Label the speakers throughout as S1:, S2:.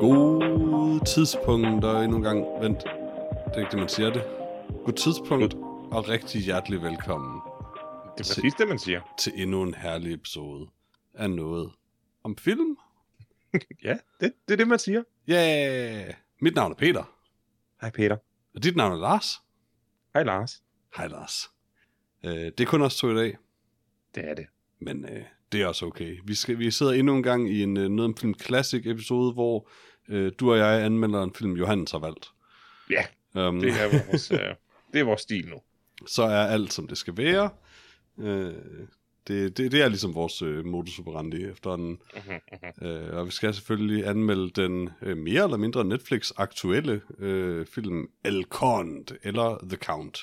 S1: God tidspunkt og endnu en gang, vent, det er ikke det, man siger det. God tidspunkt og rigtig hjertelig velkommen
S2: Det er præcis det, man siger.
S1: til endnu en herlig episode af noget om film.
S2: Ja, det, det er det, man siger.
S1: Ja, yeah! mit navn er Peter,
S2: Hej Peter.
S1: og dit navn er Lars.
S2: Hej Lars.
S1: Hej Lars. Øh, det er kun os to i dag,
S2: Det er det.
S1: men øh, det er også okay. Vi, skal, vi sidder endnu en gang i en øh, noget om film classic episode, hvor øh, du og jeg anmelder en film, Johannes har valgt.
S2: Ja,
S1: Um,
S2: det er vores, øh, det er vores stil nu.
S1: så er alt, som det skal være. Øh, det, det, det er ligesom vores øh, modus operandi efterhånden.
S2: Mhm, mhm.
S1: Øh, og vi skal selvfølgelig anmelde den øh, mere eller mindre Netflix-aktuelle øh, film El Conde, eller The Count.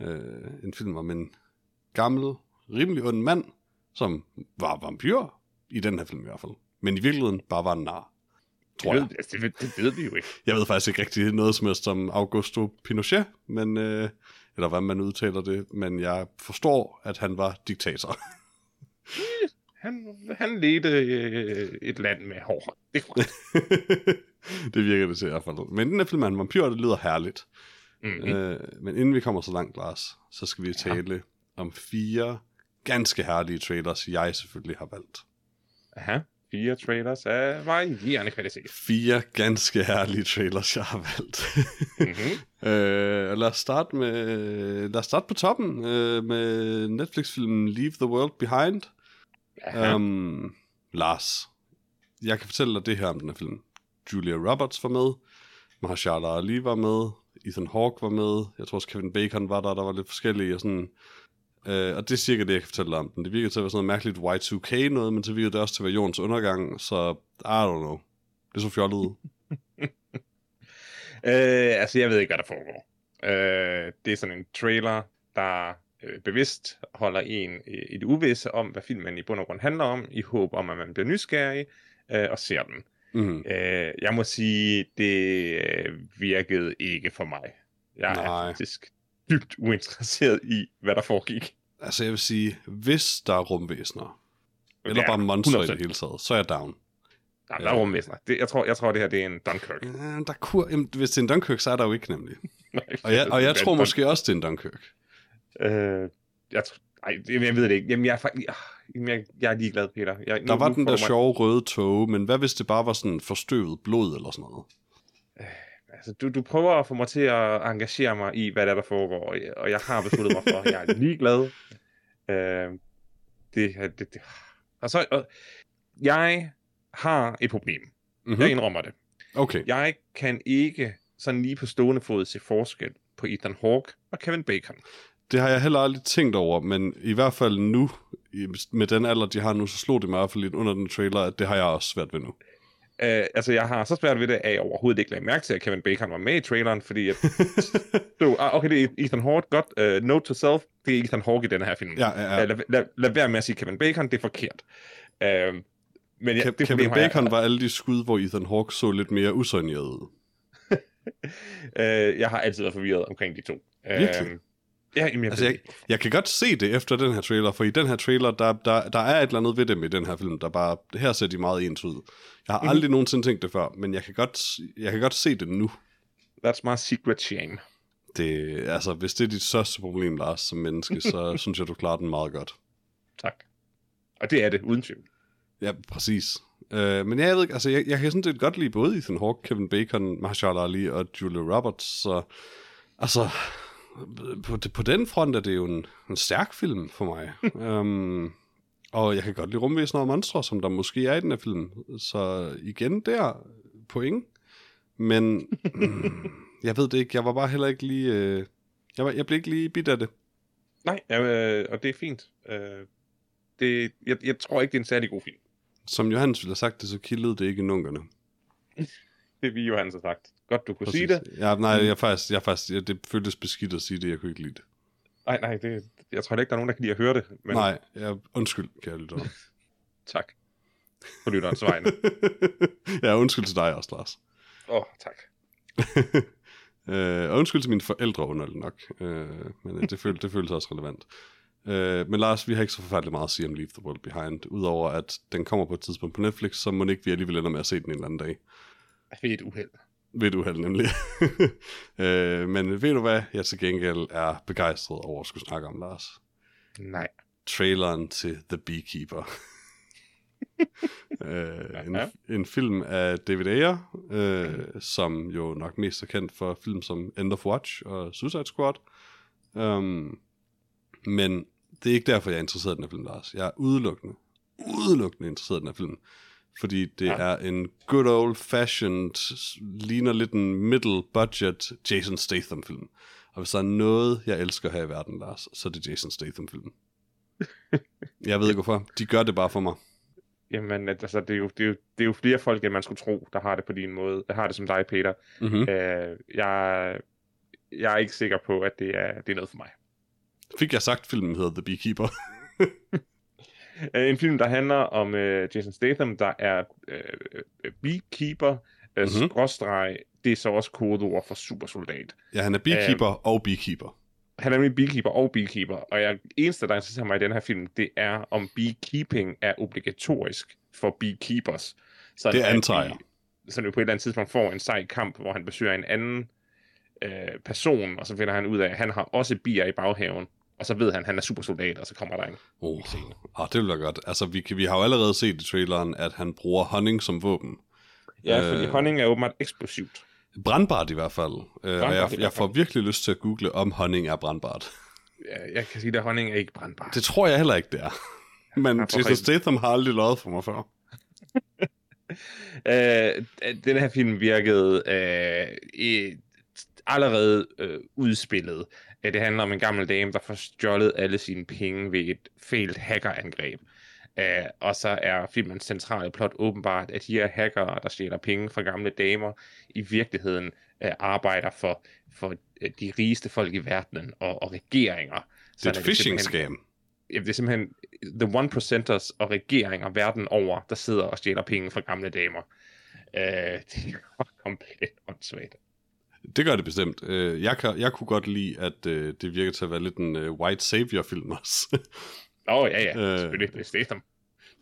S1: Øh, en film om en gammel, rimelig ond mand, som var vampyr, i den her film i hvert fald. Men i virkeligheden bare var en nar. Tror
S2: det,
S1: jeg.
S2: ved, altså, det, ved, det ved vi jo ikke.
S1: Jeg ved faktisk ikke rigtig noget som helst om Augusto Pinochet, men, øh, eller hvad man udtaler det, men jeg forstår, at han var diktator.
S2: Han, han ledte øh, et land med hår. Det
S1: det virker det til i hvert fald. Men den her film er en vampyr, det lyder herligt.
S2: Mm-hmm.
S1: Øh, men inden vi kommer så langt, Lars, så skal vi tale om fire ganske herlige trailers, jeg selvfølgelig har valgt.
S2: Aha. Fire trailers af varierende kvalitet.
S1: Fire ganske herlige trailers, jeg har valgt.
S2: Mm-hmm.
S1: øh, lad os starte med lad os starte på toppen øh, med Netflix-filmen Leave the World Behind.
S2: Aha.
S1: Um, Lars, jeg kan fortælle dig det her om den her film. Julia Roberts var med, Mahershala Ali var med, Ethan Hawke var med, jeg tror også Kevin Bacon var der, der var lidt forskellige og sådan. Uh, og det er cirka det, jeg kan fortælle om den. Det virker til at være sådan noget mærkeligt Y2K noget, men så virker det også til at være jordens undergang, så I don't know. Det så fjollet ud.
S2: Øh, altså, jeg ved ikke, hvad der foregår. Øh, det er sådan en trailer, der øh, bevidst holder en øh, et uvisse om, hvad filmen i bund og grund handler om, i håb om, at man bliver nysgerrig øh, og ser den.
S1: Mm.
S2: Øh, jeg må sige, det øh, virkede ikke for mig. Jeg
S1: Nej.
S2: er faktisk dybt uinteresseret i, hvad der foregik.
S1: Altså jeg vil sige, hvis der er rumvæsener, eller
S2: Ja,
S1: bare monstre i
S2: 100%.
S1: det hele taget, så er jeg down.
S2: Der, der er rumvæsener. Det, jeg, tror, jeg tror, det her det er en Dunkirk.
S1: Ja, der kur, jamen, hvis det er en Dunkirk, så er der jo ikke nemlig.
S2: Nej,
S1: Og jeg, og jeg tror måske også, det er en Dunkirk.
S2: Øh, jeg, ej, jeg ved det ikke. Jamen, jeg er, faktisk, jeg, jeg, jeg er ligeglad, Peter. Jeg,
S1: Der
S2: nu-
S1: var
S2: nu
S1: den der
S2: mig-
S1: sjove røde tog, men hvad hvis det bare var sådan forstøvet blod eller sådan noget?
S2: Altså, du, du prøver at få mig til at engagere mig i, hvad der, er, der foregår, og jeg, har besluttet mig for, at jeg er ligeglad. Øh, det, det, det. Og så, og, jeg har et problem.
S1: Mm-hmm.
S2: Jeg indrømmer det.
S1: Okay,
S2: Jeg kan ikke sådan lige på stående fod se forskel på Ethan Hawke og Kevin Bacon.
S1: det har jeg heller aldrig tænkt over, men i hvert fald nu, med den alder, de har nu, så slog det mig i hvert fald lidt under den trailer, at det har jeg også svært ved nu.
S2: Uh, altså, jeg har så svært ved det, at jeg overhovedet ikke lagde mærke til, at Kevin Bacon var med i traileren, fordi at, du, ah, okay, det er Ethan Hawke, godt, uh, note to self, det er Ethan Hawke i den her film.
S1: ja, ja, ja.
S2: Uh, lad, lad, lad være med at sige Kevin Bacon, det er forkert. Uh, men ja,
S1: Ke-
S2: det
S1: Kevin
S2: har jeg-
S1: Bacon var alle de skud, hvor Ethan Hawke så lidt mere usøgneret ud.
S2: Øh, jeg har altid været forvirret omkring de to.
S1: Virkelig?
S2: Øh, ja, jamen, jeg
S1: Altså, jeg, jeg kan godt se det efter den her trailer, for i den her trailer, der, der, der er et eller andet ved dem i den her film, der bare, her ser de meget ens ud. Jeg har
S2: Mhm.
S1: aldrig nogensinde tænkt det før, men jeg kan godt, jeg kan godt se det nu.
S2: That's my secret shame.
S1: Det, altså, hvis det er dit største problem, Lars, som menneske, så synes jeg, du klarer den meget godt.
S2: Tak. Og det er det, uden tvivl.
S1: Ja, præcis. Øh, men jeg ved ikke, altså, jeg, jeg kan sådan set godt lide både Ethan Hawke, Kevin Bacon, Mahershala Ali og Julia Roberts, så altså, på, på den front er det jo en, en stærk film for mig. um, og jeg kan godt lide rumvæsener og monstre, som der måske er i den her film. Så igen der, point. Men mm, jeg ved det ikke, jeg var bare heller ikke lige... Øh, jeg, var, jeg blev ikke lige bit af det.
S2: Nej, øh, og det er fint. Øh, det, jeg, jeg tror ikke, det er en særlig god film.
S1: Som Johannes ville have sagt det, så kildede det ikke nunkerne.
S2: Det vi Johannes har sagt. Godt, du kunne sige det.
S1: Ja, nej, jeg faktisk, jeg faktisk, jeg, det føltes beskidt at sige det, jeg kunne ikke lide det.
S2: Nej, nej, det, jeg tror ikke, der er nogen, der kan lide at høre det. Men.
S1: Nej, jeg, undskyld, kære lytter.
S2: tak. På lytterens vegne.
S1: ja, undskyld til dig også, Lars.
S2: Åh, oh, tak.
S1: Øh, og undskyld til mine forældre underligt nok, øh, men øh, det, føles, det føles også relevant. Øh, men Lars, vi har ikke så forfærdeligt meget at sige om Leave the World Behind, udover at den kommer på et tidspunkt på Netflix, så må ikke vi alligevel ender med at se den en eller anden dag.
S2: Ved et uheld.
S1: Ved du held nemlig. øh, men ved du hvad, jeg til gengæld er begejstret over at skulle snakke om, Lars?
S2: Nej.
S1: Traileren til The Beekeeper. øh, en, en film af David Ayer, øh, som jo nok mest er kendt for film som End of Watch og Suicide Squad. Um, men det er ikke derfor, jeg er interesseret i den her film, Lars. Jeg er udelukkende, udelukkende interesseret i den her film. Fordi det
S2: Ja.
S1: er en good old fashioned, ligner lidt en middle budget Jason Statham film. Og hvis der er noget, jeg elsker her i verden, Lars, så er det Jason Statham film. jeg ved ikke hvorfor. De gør det bare for mig.
S2: Jamen, altså, det er, jo, det, er jo, det er jo flere folk, end man skulle tro, der har det på din måde. Der har det som dig, Peter.
S1: Mm-hmm.
S2: Øh, jeg, jeg er ikke sikker på, at det er, det er noget for mig.
S1: Fik jeg sagt, filmen hedder The Beekeeper?
S2: Øh, En film, der handler om øh, Jason Statham, der er øh, øh, beekeeper, øh,
S1: Mhm.
S2: mm-hmm. skråstreg, det er så også kodeord for supersoldat.
S1: ja, han er beekeeper øh. og beekeeper.
S2: Han er nemlig beekeeper og beekeeper, og jeg, eneste, der interesserer mig i den her film, det er, om beekeeping er obligatorisk for beekeepers. Sådan
S1: Det antager jeg.
S2: Så vi på et eller andet tidspunkt får en sej kamp, hvor han besøger en anden øh, person, og så finder han ud af, at han har også bier i baghaven, og så ved han, at han er supersoldat, og så kommer der en
S1: Oh.
S2: scene.
S1: Ah, det vil være godt. Altså, vi, vi har jo allerede set i traileren, at han bruger honning som våben.
S2: Ja, fordi
S1: Øh.
S2: honning er åbenbart eksplosivt.
S1: Brandbart i hvert fald. Øh, og
S2: Brandbart
S1: jeg, jeg får virkelig lyst til at google, om honning er brandbart.
S2: Ja, jeg kan sige, at honning er ikke brandbar.
S1: Det tror jeg heller ikke, det er. Men Jason. Statham har aldrig løjet for mig før.
S2: Øh, den her film virkede øh, allerede øh, udspillet. Øh, det handler om en gammel dame, der får stjålet alle sine penge ved et failed hackerangreb. Øh, og så er filmens centrale plot åbenbart, at de her hackere, der stjæler penge fra gamle damer, i virkeligheden øh, arbejder for, for øh, de rigeste folk i verdenen og, og regeringer.
S1: Det er et phishing scam.
S2: Det er simpelthen the one percenters og regeringer verden over, der sidder og stjæler penge fra gamle damer. Øh, det er komplet åndssvagt.
S1: Det gør det bestemt. Øh, Jeg, kan, jeg kunne godt lide, at øh, det virker til at være lidt en øh, white savior-film også.
S2: Åh, oh, ja, ja, selvfølgelig. Det er Statham.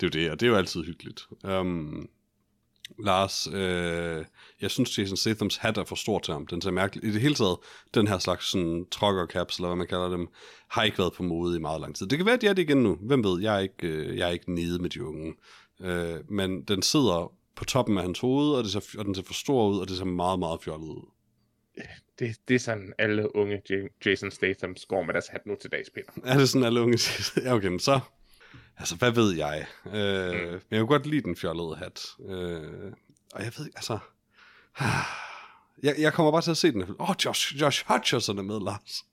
S1: det er jo det, og det er jo altid hyggeligt. Um, Lars, øh, jeg synes Jason Stathams hat er for stor til ham. Den ser mærkelig. I det hele taget, den her slags sådan, trucker caps, eller hvad man kalder dem, har ikke været på mode i meget lang tid. Det kan være, at de er det igen nu. Hvem ved, jeg er ikke, øh, jeg er ikke nede med de unge. Øh, men den sidder på toppen af hans hoved, og, det ser, og den ser for stor ud, og det ser meget, meget fjollet ud.
S2: Det, det er sådan, alle unge Jason Statham går med deres hat nu til dags, Peter.
S1: Er det sådan, alle unge? Ja, okay, så... Altså, hvad ved jeg? Øh,
S2: Mm.
S1: Men jeg kunne godt lide den fjollede hat. Øh, og jeg ved altså... Jeg, jeg kommer bare til at se den. Åh, oh, Josh, Josh Hutcherson er med, Lars.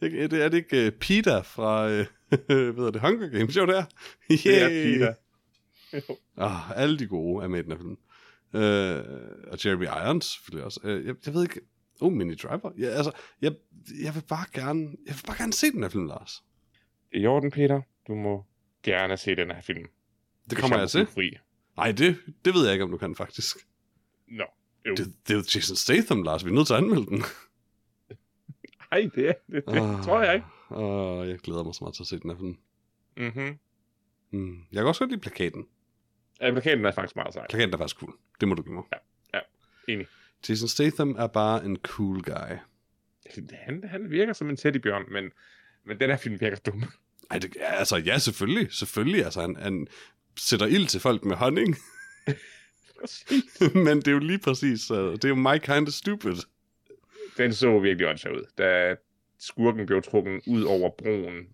S1: er, det, er det ikke uh, Peter fra, uh, hvad hedder det, Hunger Games? Jo, det er.
S2: Det er Peter.
S1: Ah, alle de gode er med i den her film. Øh, og Jeremy Irons selvfølgelig også. Øh, jeg, jeg ved ikke... Oh, Mini Driver. Ja, altså, jeg, jeg vil bare gerne... Jeg vil bare gerne se den her film, Lars.
S2: I orden, Peter. Du må gerne se den her film.
S1: Det kommer jeg til.
S2: Fri.
S1: Nej, det, det ved jeg ikke, om du kan faktisk.
S2: Nå, jo.
S1: Det, det er jo Jason Statham, Lars. Vi er nødt til at anmelde den.
S2: Ej, det, det, det
S1: Ah.
S2: tror jeg ikke.
S1: Og jeg glæder mig så meget til at se den her film.
S2: Mhm.
S1: Mm. Jeg kan også godt lide plakaten.
S2: Ja, plakaten er faktisk meget sej.
S1: Plakaten er faktisk cool. Det må du give mig.
S2: Enig.
S1: Jason Statham er bare en cool guy.
S2: Han, han virker som en teddybjørn, men, men den her film virker dum.
S1: Ej, det, ja, altså, ja, selvfølgelig. Selvfølgelig. Altså, han, han sætter ild til folk med honning. Men det er jo lige præcis, uh, det er jo my kind of stupid.
S2: Den så virkelig åndssvagt ud, da skurken blev trukket ud over broen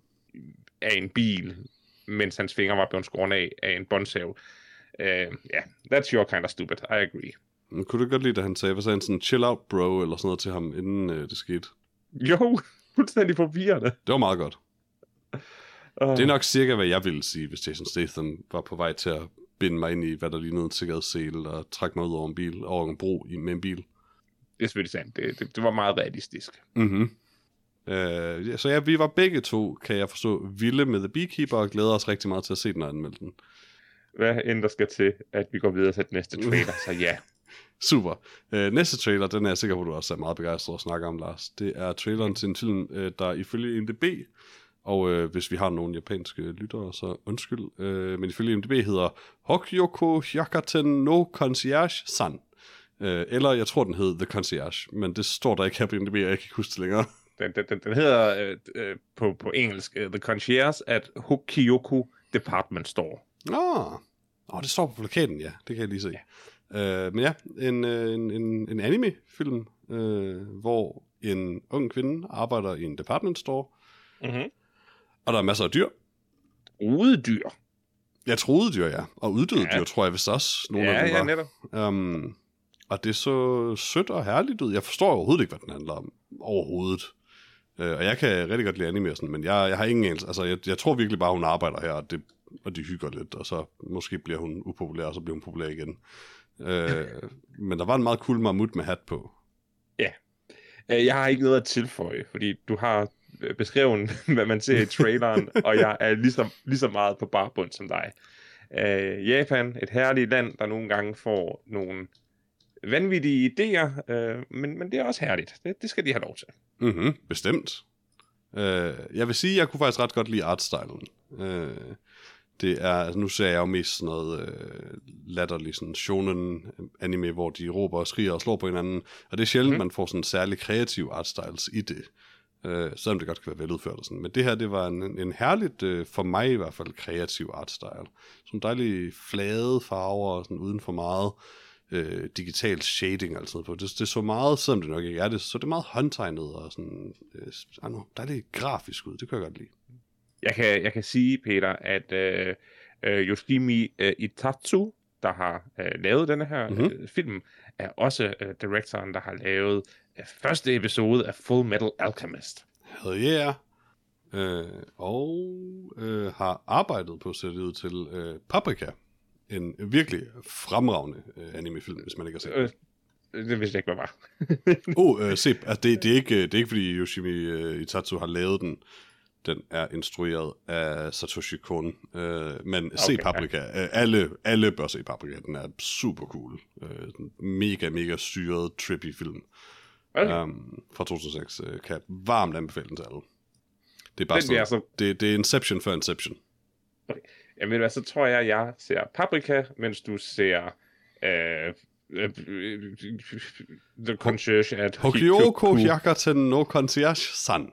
S2: af en bil, mens hans fingre var blevet skåret af af en båndsav. Ja, uh, yeah, that's your kind of stupid. I agree.
S1: Men kunne du godt lide, at han sagde, hvad sagde han sådan, chill out bro, eller sådan noget til ham, inden uh, det skete?
S2: Jo, fuldstændig forvirrende.
S1: Det var meget godt.
S2: Uh,
S1: Det er nok cirka, hvad jeg ville sige, hvis Jason Statham var på vej til at binde mig ind i, hvad der lignede en sikkerhedssel, og trække mig ud over en bil, over en bro i, med en bil.
S2: Det er selvfølgelig sandt. Det, det, det var meget realistisk.
S1: Mm-hmm. Øh, så ja, vi var begge to, kan jeg forstå, vilde med The Beekeeper, og glæder os rigtig meget til at se den og anmelde den.
S2: Hvad end der skal til, at vi går videre til den næste trailer, så ja.
S1: Super. Øh, næste trailer, den er jeg sikker på, du også er meget begejstret at snakke om, Lars. Det er traileren til en film, øh, der ifølge IMDb, og øh, hvis vi har nogle japanske lyttere, så undskyld, øh, men ifølge IMDb hedder Hokyoko Hyakaten no Concierge San. Øh, eller jeg tror, den hed The Concierge, men det står der ikke her på IMDb, og jeg kan ikke huske det længere.
S2: Den, den, den, den hedder øh, øh, på, på engelsk uh, The Concierge at Hokyoku Department Store.
S1: Nå, oh, det står på plakaten, ja. Det kan jeg lige se. Ja. Øh, men ja, en, øh, en, en, en anime-film, øh, hvor en ung kvinde arbejder i en department store,
S2: Mm-hmm.
S1: og der er masser af dyr.
S2: Udedyr.
S1: Jeg troede dyr, ja. Og uddøde
S2: Ja.
S1: dyr, tror jeg vist også, nogle
S2: Ja,
S1: af dem
S2: ja,
S1: var.
S2: netop.
S1: Um, og det så sødt og herligt ud. Jeg forstår overhovedet ikke, hvad den handler om. Overhovedet. Uh, og jeg kan rigtig godt lide anime sådan, men jeg, jeg har ingen anelse. Altså, jeg, jeg tror virkelig bare, hun arbejder her, og, det, og de hygger lidt, og så måske bliver hun upopulær, og så bliver hun populær igen. Uh, men der var en meget cool mammut med hat på.
S2: Øh, Jeg har ikke noget at tilføje, fordi du har øh, beskrevet, hvad man ser i traileren, og jeg er lige så, lige så meget på barbund som dig. Øh, Japan, et herligt land, der nogle gange får nogle vanvittige idéer, øh, men, men det er også herligt. Det, det skal de have lov til.
S1: Mhm, bestemt. Uh, jeg vil sige, jeg kunne faktisk ret godt lide artstylen. Uh, det er, altså nu ser jeg jo mest sådan noget uh, latterlig sådan shonen anime, hvor de råber og skriger og slår på hinanden, og det er sjældent, mm. man får sådan særlig kreativ artstyles i det. Uh, selvom det godt kan være veludført og sådan. Men det her, det var en, en herligt, uh, for mig i hvert fald, kreativ artstyle. Sådan dejlige flade farver, og sådan uden for meget øh, digital shading og alt sådan noget på. Det, det så meget, selvom det nok ikke er det, så det er meget håndtegnet og sådan, øh, I know, dejligt grafisk ud. Det kan jeg godt lide.
S2: Jeg kan, jeg kan sige, Peter, at øh, øh, Yoshimi øh, Itatsu, der har øh, lavet denne her
S1: Mhm.
S2: mm-hmm. øh, film, er også øh, directoren, der har lavet øh, første episode af Full Metal Alchemist.
S1: Hell yeah. Øh, og øh, har arbejdet på ud til øh, Paprika. En virkelig fremragende øh, animefilm, hvis man ikke har set den.
S2: Øh, det vidste jeg ikke, hvad var.
S1: Oh, øh, se, altså det, det, er ikke, det er ikke fordi Yoshimi øh, Itatsu har lavet den. Den er instrueret af Satoshi Kon. Øh, men okay, se
S2: Okay, ja.
S1: Paprika. Øh, alle, alle bør se Paprika. Den er super cool. Øh, mega, mega syret, trippy film.
S2: Okay.
S1: Um, fra 2006. Øh, kan jeg varmt anbefale den til alle. Det er bare
S2: Den
S1: sådan,
S2: altså-
S1: det, det er Inception før Inception.
S2: Jamen, du hvad, så tror jeg, jeg ser Paprika, mens du ser øh, øh, øh, The Concierge at
S1: Hokyoko Hyakaten no Concierge San.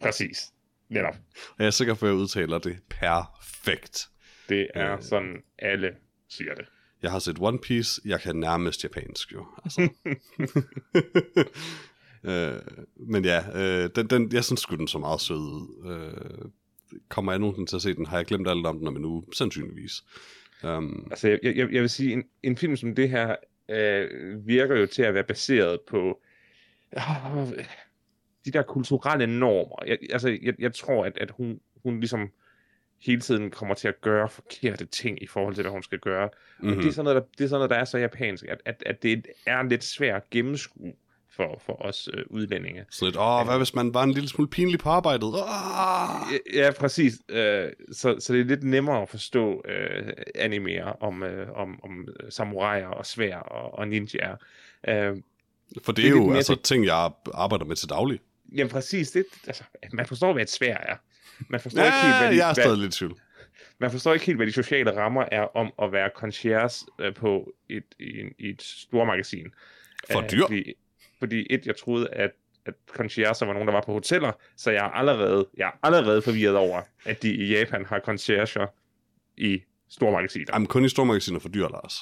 S2: Præcis. Netop.
S1: Og jeg er sikker på, at jeg udtaler det perfekt.
S2: Det er
S1: Øh.
S2: sådan, alle siger det.
S1: Jeg har set One Piece, jeg kan nærmest japansk jo. Altså. øh, men ja, øh, den, den, jeg synes sgu, den så meget sød ud. Øh, kommer jeg nogensinde til at se den? Har jeg glemt alt om den om en uge? Sandsynligvis. Um,
S2: Altså, jeg, jeg, jeg vil sige, en, en film som det her øh, virker jo til at være baseret på øh, de der kulturelle normer. Jeg, altså, jeg, jeg tror, at, at hun, hun ligesom hele tiden kommer til at gøre forkerte ting i forhold til, hvad hun skal gøre. Mm-hmm.
S1: mm-hmm.
S2: Det, er sådan noget, der, det er sådan noget, der er så japansk, at, at, at det er lidt svært at gennemskue for, for os øh, udlændinge.
S1: Så lidt, åh, hvad hvis man var en lille smule pinlig på arbejdet? Åh!
S2: Ja, præcis. Øh, så, så det er lidt nemmere at forstå øh, animere om, øh, om, om samuraier og svær og, og ninjaer. Øh,
S1: For det
S2: det
S1: er
S2: er lidt
S1: jo altså ting, jeg arbejder med til daglig.
S2: Jamen præcis, det, altså, man forstår, hvad et svær er. Man forstår,
S1: Ja,
S2: ikke helt, hvad de,
S1: jeg er
S2: hvad,
S1: stadig lidt i tvivl.
S2: man forstår ikke helt, hvad de sociale rammer er om at være concierge øh, på et, i, i et stormagasin.
S1: For
S2: Øh,
S1: dyr.
S2: Fordi, fordi et, jeg troede, at, at concierge var nogen, der var på hoteller, så jeg er allerede, jeg er allerede forvirret over, at de i Japan har concierger i stormagasiner.
S1: Jamen, kun i stormagasiner for dyr, Lars.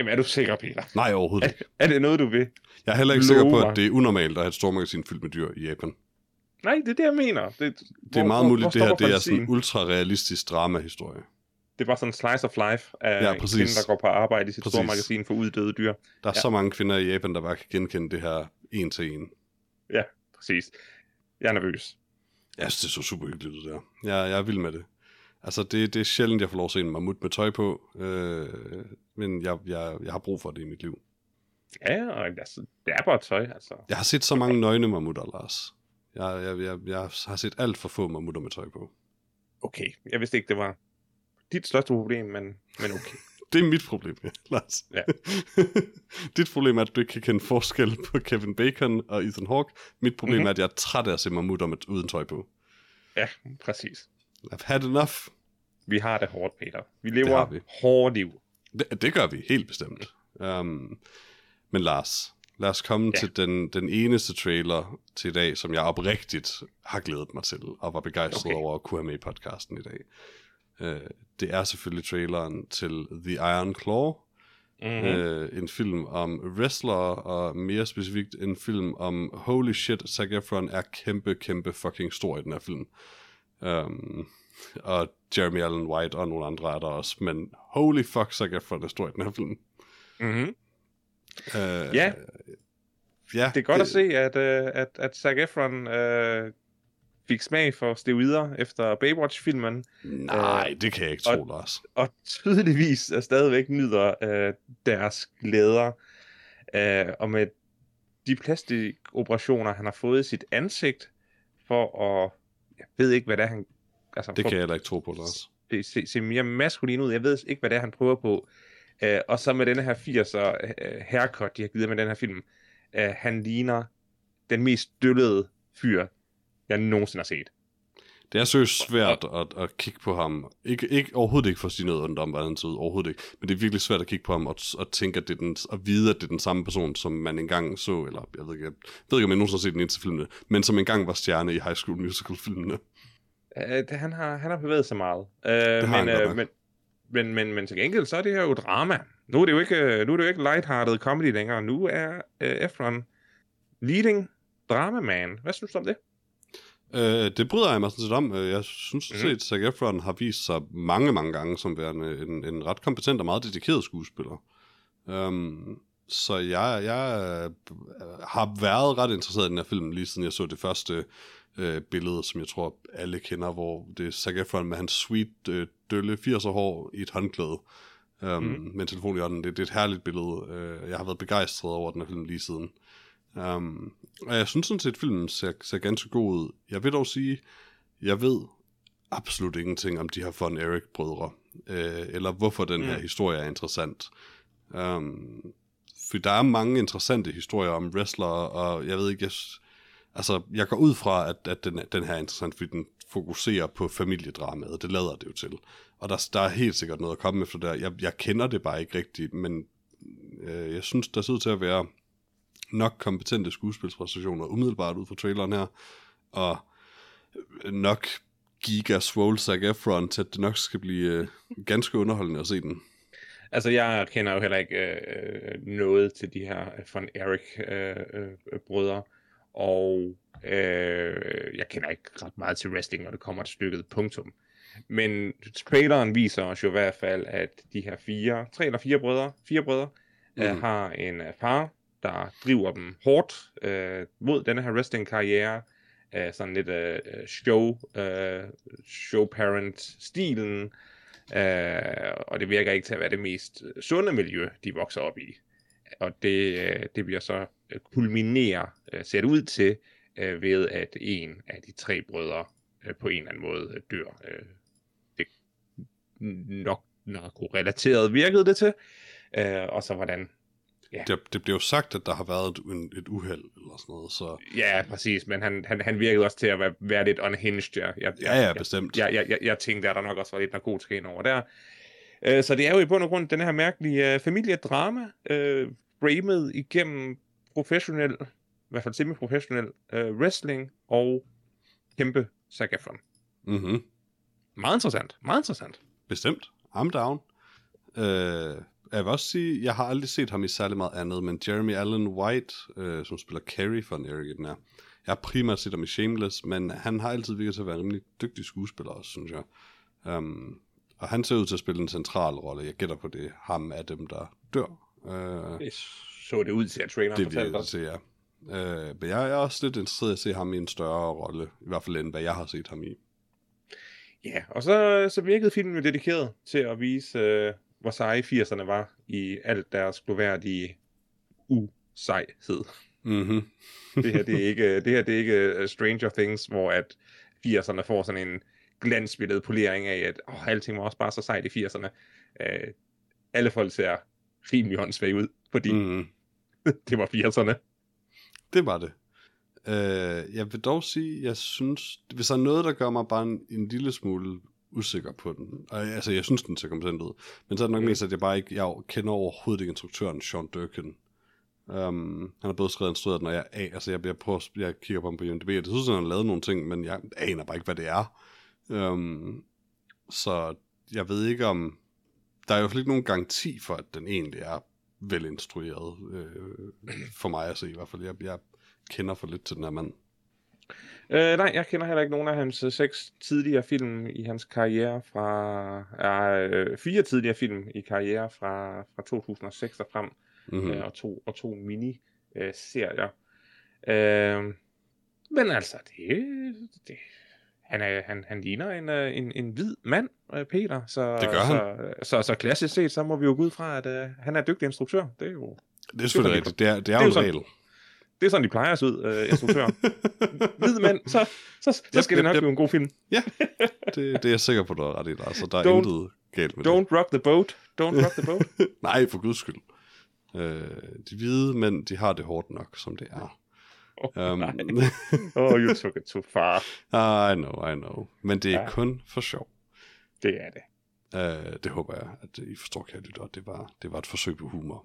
S2: Jamen, er du sikker, Peter?
S1: Nej, overhovedet ikke.
S2: Er det noget, du vil?
S1: Jeg er heller ikke sikker på,
S2: Love
S1: at det er unormalt at have et stormagasin fyldt med dyr i Japan.
S2: Nej, det er det, jeg mener. Det,
S1: Det er meget muligt, det her det er sådan en ultra-realistisk dramahistorie.
S2: Det er bare sådan en slice of life af
S1: Ja,
S2: en kvinde, der går på arbejde i sit
S1: Præcis.
S2: stormagasin for uddøde dyr.
S1: Der er ja.
S2: Ja.
S1: så mange kvinder i Japan, der bare kan genkende det her en til en.
S2: Ja, præcis. Jeg er nervøs.
S1: Jeg synes, det så super hyggeligt ud der. Jeg, jeg er vild med det. Altså, det, det er sjældent, jeg får lov at se en mammut med tøj på, øh, men jeg, jeg, jeg har brug for det i mit liv.
S2: Ja, og altså, det er bare tøj, altså.
S1: Jeg har set så mange nøgne mammutter, Lars. Jeg, jeg, jeg, jeg har set alt for få mammutter med tøj på.
S2: Okay, jeg vidste ikke, det var dit største problem, men, men okay.
S1: Det er mit problem, ja, Lars.
S2: Ja.
S1: Dit problem er, at du ikke kan kende forskel på Kevin Bacon og Ethan Hawke. Mit problem
S2: Mhm.
S1: mm-hmm. er, at jeg er træt af at se om et, uden tøj på.
S2: Ja, præcis.
S1: I've had enough.
S2: Vi har det hårdt, Peter. Vi lever
S1: vi.
S2: hårdt liv.
S1: Det, det gør vi helt bestemt. Um, men Lars, lad os komme
S2: Ja.
S1: til den, den eneste trailer til i dag, som jeg oprigtigt har glædet mig til, og var begejstret
S2: Okay.
S1: over at kunne have med i podcasten i dag. Uh, det er selvfølgelig traileren til The Iron Claw,
S2: Mm-hmm.
S1: mm. øh, en film om wrestlere, og mere specifikt en film om holy shit, Zac Efron er kæmpe, kæmpe fucking stor i den her film. Um, og Jeremy Allen White og nogle andre er der også, men holy fuck, Zac Efron er stor i den her film.
S2: Mm-hmm.
S1: Uh,
S2: Ja.
S1: ja,
S2: Det er godt det... at se, at, uh, at, at Zac Efron uh, fik smag for steroider efter Baywatch-filmen,
S1: Nej, det kan jeg ikke tro, Lars.
S2: og tydeligvis uh, stadigvæk nyder uh, deres glæder. Uh, og med de plastikoperationer, han har fået i sit ansigt, for at... Jeg ved ikke, hvad det er, han... Altså,
S1: Det kan jeg heller ikke tro på, Lars.
S2: se, se, se mere maskulin ud. Jeg ved ikke, hvad det er, han prøver på. Uh, og så med denne her 80'er uh, haircut, de har givet med den her film, uh, han ligner den mest døllede fyr, jeg nogensinde har set.
S1: Det er seriøst svært at, at kigge på ham. Ikke, ikke, overhovedet ikke for at sige noget ondt om, hvordan han ser ud. Overhovedet ikke. Men det er virkelig svært at kigge på ham og, og tænke, at det er den, at vide, at det er den samme person, som man engang så, eller jeg ved ikke, jeg ved ikke om jeg nogensinde har set den eneste filmene, men som engang var stjerne i High School Musical-filmene.
S2: Uh, det, han, har, han har bevæget sig meget. Uh,
S1: han
S2: men,
S1: godt
S2: uh, men, men, men, men til gengæld, så er det her jo drama. Nu er det jo ikke, øh, nu er det jo ikke lighthearted comedy længere. Nu er uh, Efron leading drama man. Hvad synes du om det?
S1: Øh, det bryder jeg mig sådan set om. Øh, Jeg synes
S2: Mhm.
S1: mm. set, at Zac Efron har vist sig mange, mange gange som værende en, en ret kompetent og meget dedikeret skuespiller. Um, så jeg, jeg øh, har været ret interesseret i den her film, lige siden jeg så det første øh, billede, som jeg tror alle kender, hvor det er Zac Efron med hans sweet, øh, dølle 80'er hår i et håndklæde. Um, mm. Med en telefon i hånden. Det, det er et herligt billede. Uh, jeg har været begejstret over den her film lige siden. Um, og jeg synes sådan set, at filmen ser, ser ganske god ud. Jeg vil dog sige, jeg ved absolut ingenting om de her Von Eric-brødre, øh, eller hvorfor den her
S2: Mm.
S1: historie er interessant. Um, for der er mange interessante historier om wrestlere, og jeg ved ikke, jeg, altså, jeg går ud fra, at, at den, den her er interessant, fordi den fokuserer på familiedramaet, det lader det jo til. Og der, der er helt sikkert noget at komme efter der. Jeg, jeg kender det bare ikke rigtigt, men øh, jeg synes, der ser ud til at være nok kompetente skuespilspræstationer umiddelbart ud fra traileren her, og nok giga swole Zac Efron til, at det nok skal blive øh, ganske underholdende at se den.
S2: Altså, jeg kender jo heller ikke øh, noget til de her von Eric-brødre, øh, øh, og øh, jeg kender ikke ret meget til wrestling, når det kommer til stykket, punktum. Men traileren viser os jo i hvert fald, at de her fire, tre eller fire brødre, fire brødre, mm. øh, har en øh, far, der driver dem hårdt øh, mod denne her wrestling-karriere, øh, sådan lidt øh, show, øh, show-parent-stilen, Øh, og det virker ikke til at være det mest sunde miljø, de vokser op i. Og det, øh, det bliver så øh, kulminere, øh, ser det ud til, øh, ved at en af de tre brødre øh, på en eller anden måde øh, dør. Øh, det nok narkorelateret virkede det til. Øh, og så hvordan Ja.
S1: Det, det bliver jo sagt, at der har været et, en, et uheld eller sådan noget, så
S2: Ja, præcis, men han, han, han virkede også til at være, være lidt unhinged. Jeg, jeg,
S1: ja, ja, bestemt.
S2: jeg, jeg, jeg, jeg tænkte, at der nok også var lidt narkotika ind over der. Øh, så det er jo i bund og grund den her mærkelige øh, familiedrama, øh, framet igennem professionel, i hvert fald semi-professionel øh, wrestling og kæmpe Zac Efron.
S1: Mm-hmm.
S2: Meget interessant, meget interessant.
S1: Bestemt. I'm down. Øh, jeg vil også sige, jeg har aldrig set ham i særlig meget andet, men Jeremy Allen White, øh, som spiller Carrie for Eric den her, jeg har primært set ham i Shameless, men han har altid virket til at være en rimelig dygtig skuespiller også, synes jeg. Um, og han ser ud til at spille en central rolle. Jeg gætter på det. Ham er dem, der dør. Uh,
S2: Det så det ud til, at traileren
S1: det
S2: fortalte os.
S1: til, ja. Uh, men jeg er også lidt interesseret i at se ham i en større rolle, i hvert fald end hvad jeg har set ham i.
S2: Ja, og så, så virkede filmen jo dedikeret til at vise, øh, hvor seje 80'erne var i alt deres gloværdige usejhed.
S1: Mm-hmm.
S2: Det her, det er ikke, det her, det er ikke øh, Stranger Things, hvor at 80'erne får sådan en glansbilledet polering af, at åh, alting var også bare så sejt i 80'erne. Uh, alle folk ser rimelig åndssvage ud, fordi. Mm, det var 80'erne.
S1: det var det. Øh, jeg vil dog sige, jeg synes, hvis der er noget, der gør mig bare en, en lille smule usikker på den, og, altså jeg synes, den ser kompetent ud, men så er det nok
S2: Mm.
S1: mest, at jeg bare ikke, jeg kender overhovedet ikke instruktøren Sean Durkin. Um, han har både skrevet og instrueret den, og jeg, a- altså jeg, jeg, prøver, jeg kigger på ham på IMDb, og det synes, han har lavet nogle ting, men jeg aner bare ikke, hvad det er. Um, så jeg ved ikke om, der er fald ikke nogen garanti for, at den egentlig er velinstrueret, øh, for mig at se i hvert fald. Jeg, jeg kender for lidt til den her mand.
S2: Øh, nej, jeg kender heller ikke nogen af hans øh, seks tidligere film i hans karriere fra... Øh, fire tidligere film i karriere fra, fra 2006 og frem,
S1: Mm-hmm.
S2: mm. øh, og to, og to mini-serier. Øh, men altså, det, det, han, er, han, han ligner en, øh, en, en hvid mand, øh, Peter. Så,
S1: Det gør han.
S2: Så, så, så klassisk set, så må vi jo gå ud fra, at øh, han er dygtig instruktør. Det er jo
S1: Det er selvfølgelig rigtigt. Det er, det er,
S2: det er
S1: jo en
S2: sådan-
S1: regel.
S2: Det er sådan, de plejer at se ud, øh. Hvid mand, så, så, så
S1: Yep,
S2: skal det
S1: yep,
S2: nok
S1: yep.
S2: blive en god film.
S1: Det, det er jeg sikker på, du har ret i, Lars. Så der er
S2: Don't-
S1: intet galt med
S2: Don't rock the boat. Don't rock the boat.
S1: det. Nej, for guds skyld. Øh, de hvide mænd, de har det hårdt nok, som det er.
S2: Oh,
S1: Um,
S2: nej. Oh, you took it too far.
S1: I know, I know. Men det er
S2: Ja.
S1: kun for sjov.
S2: Det er det.
S1: Uh, det håber jeg, at I forstår, kære lytter. Det var, det var et forsøg på humor.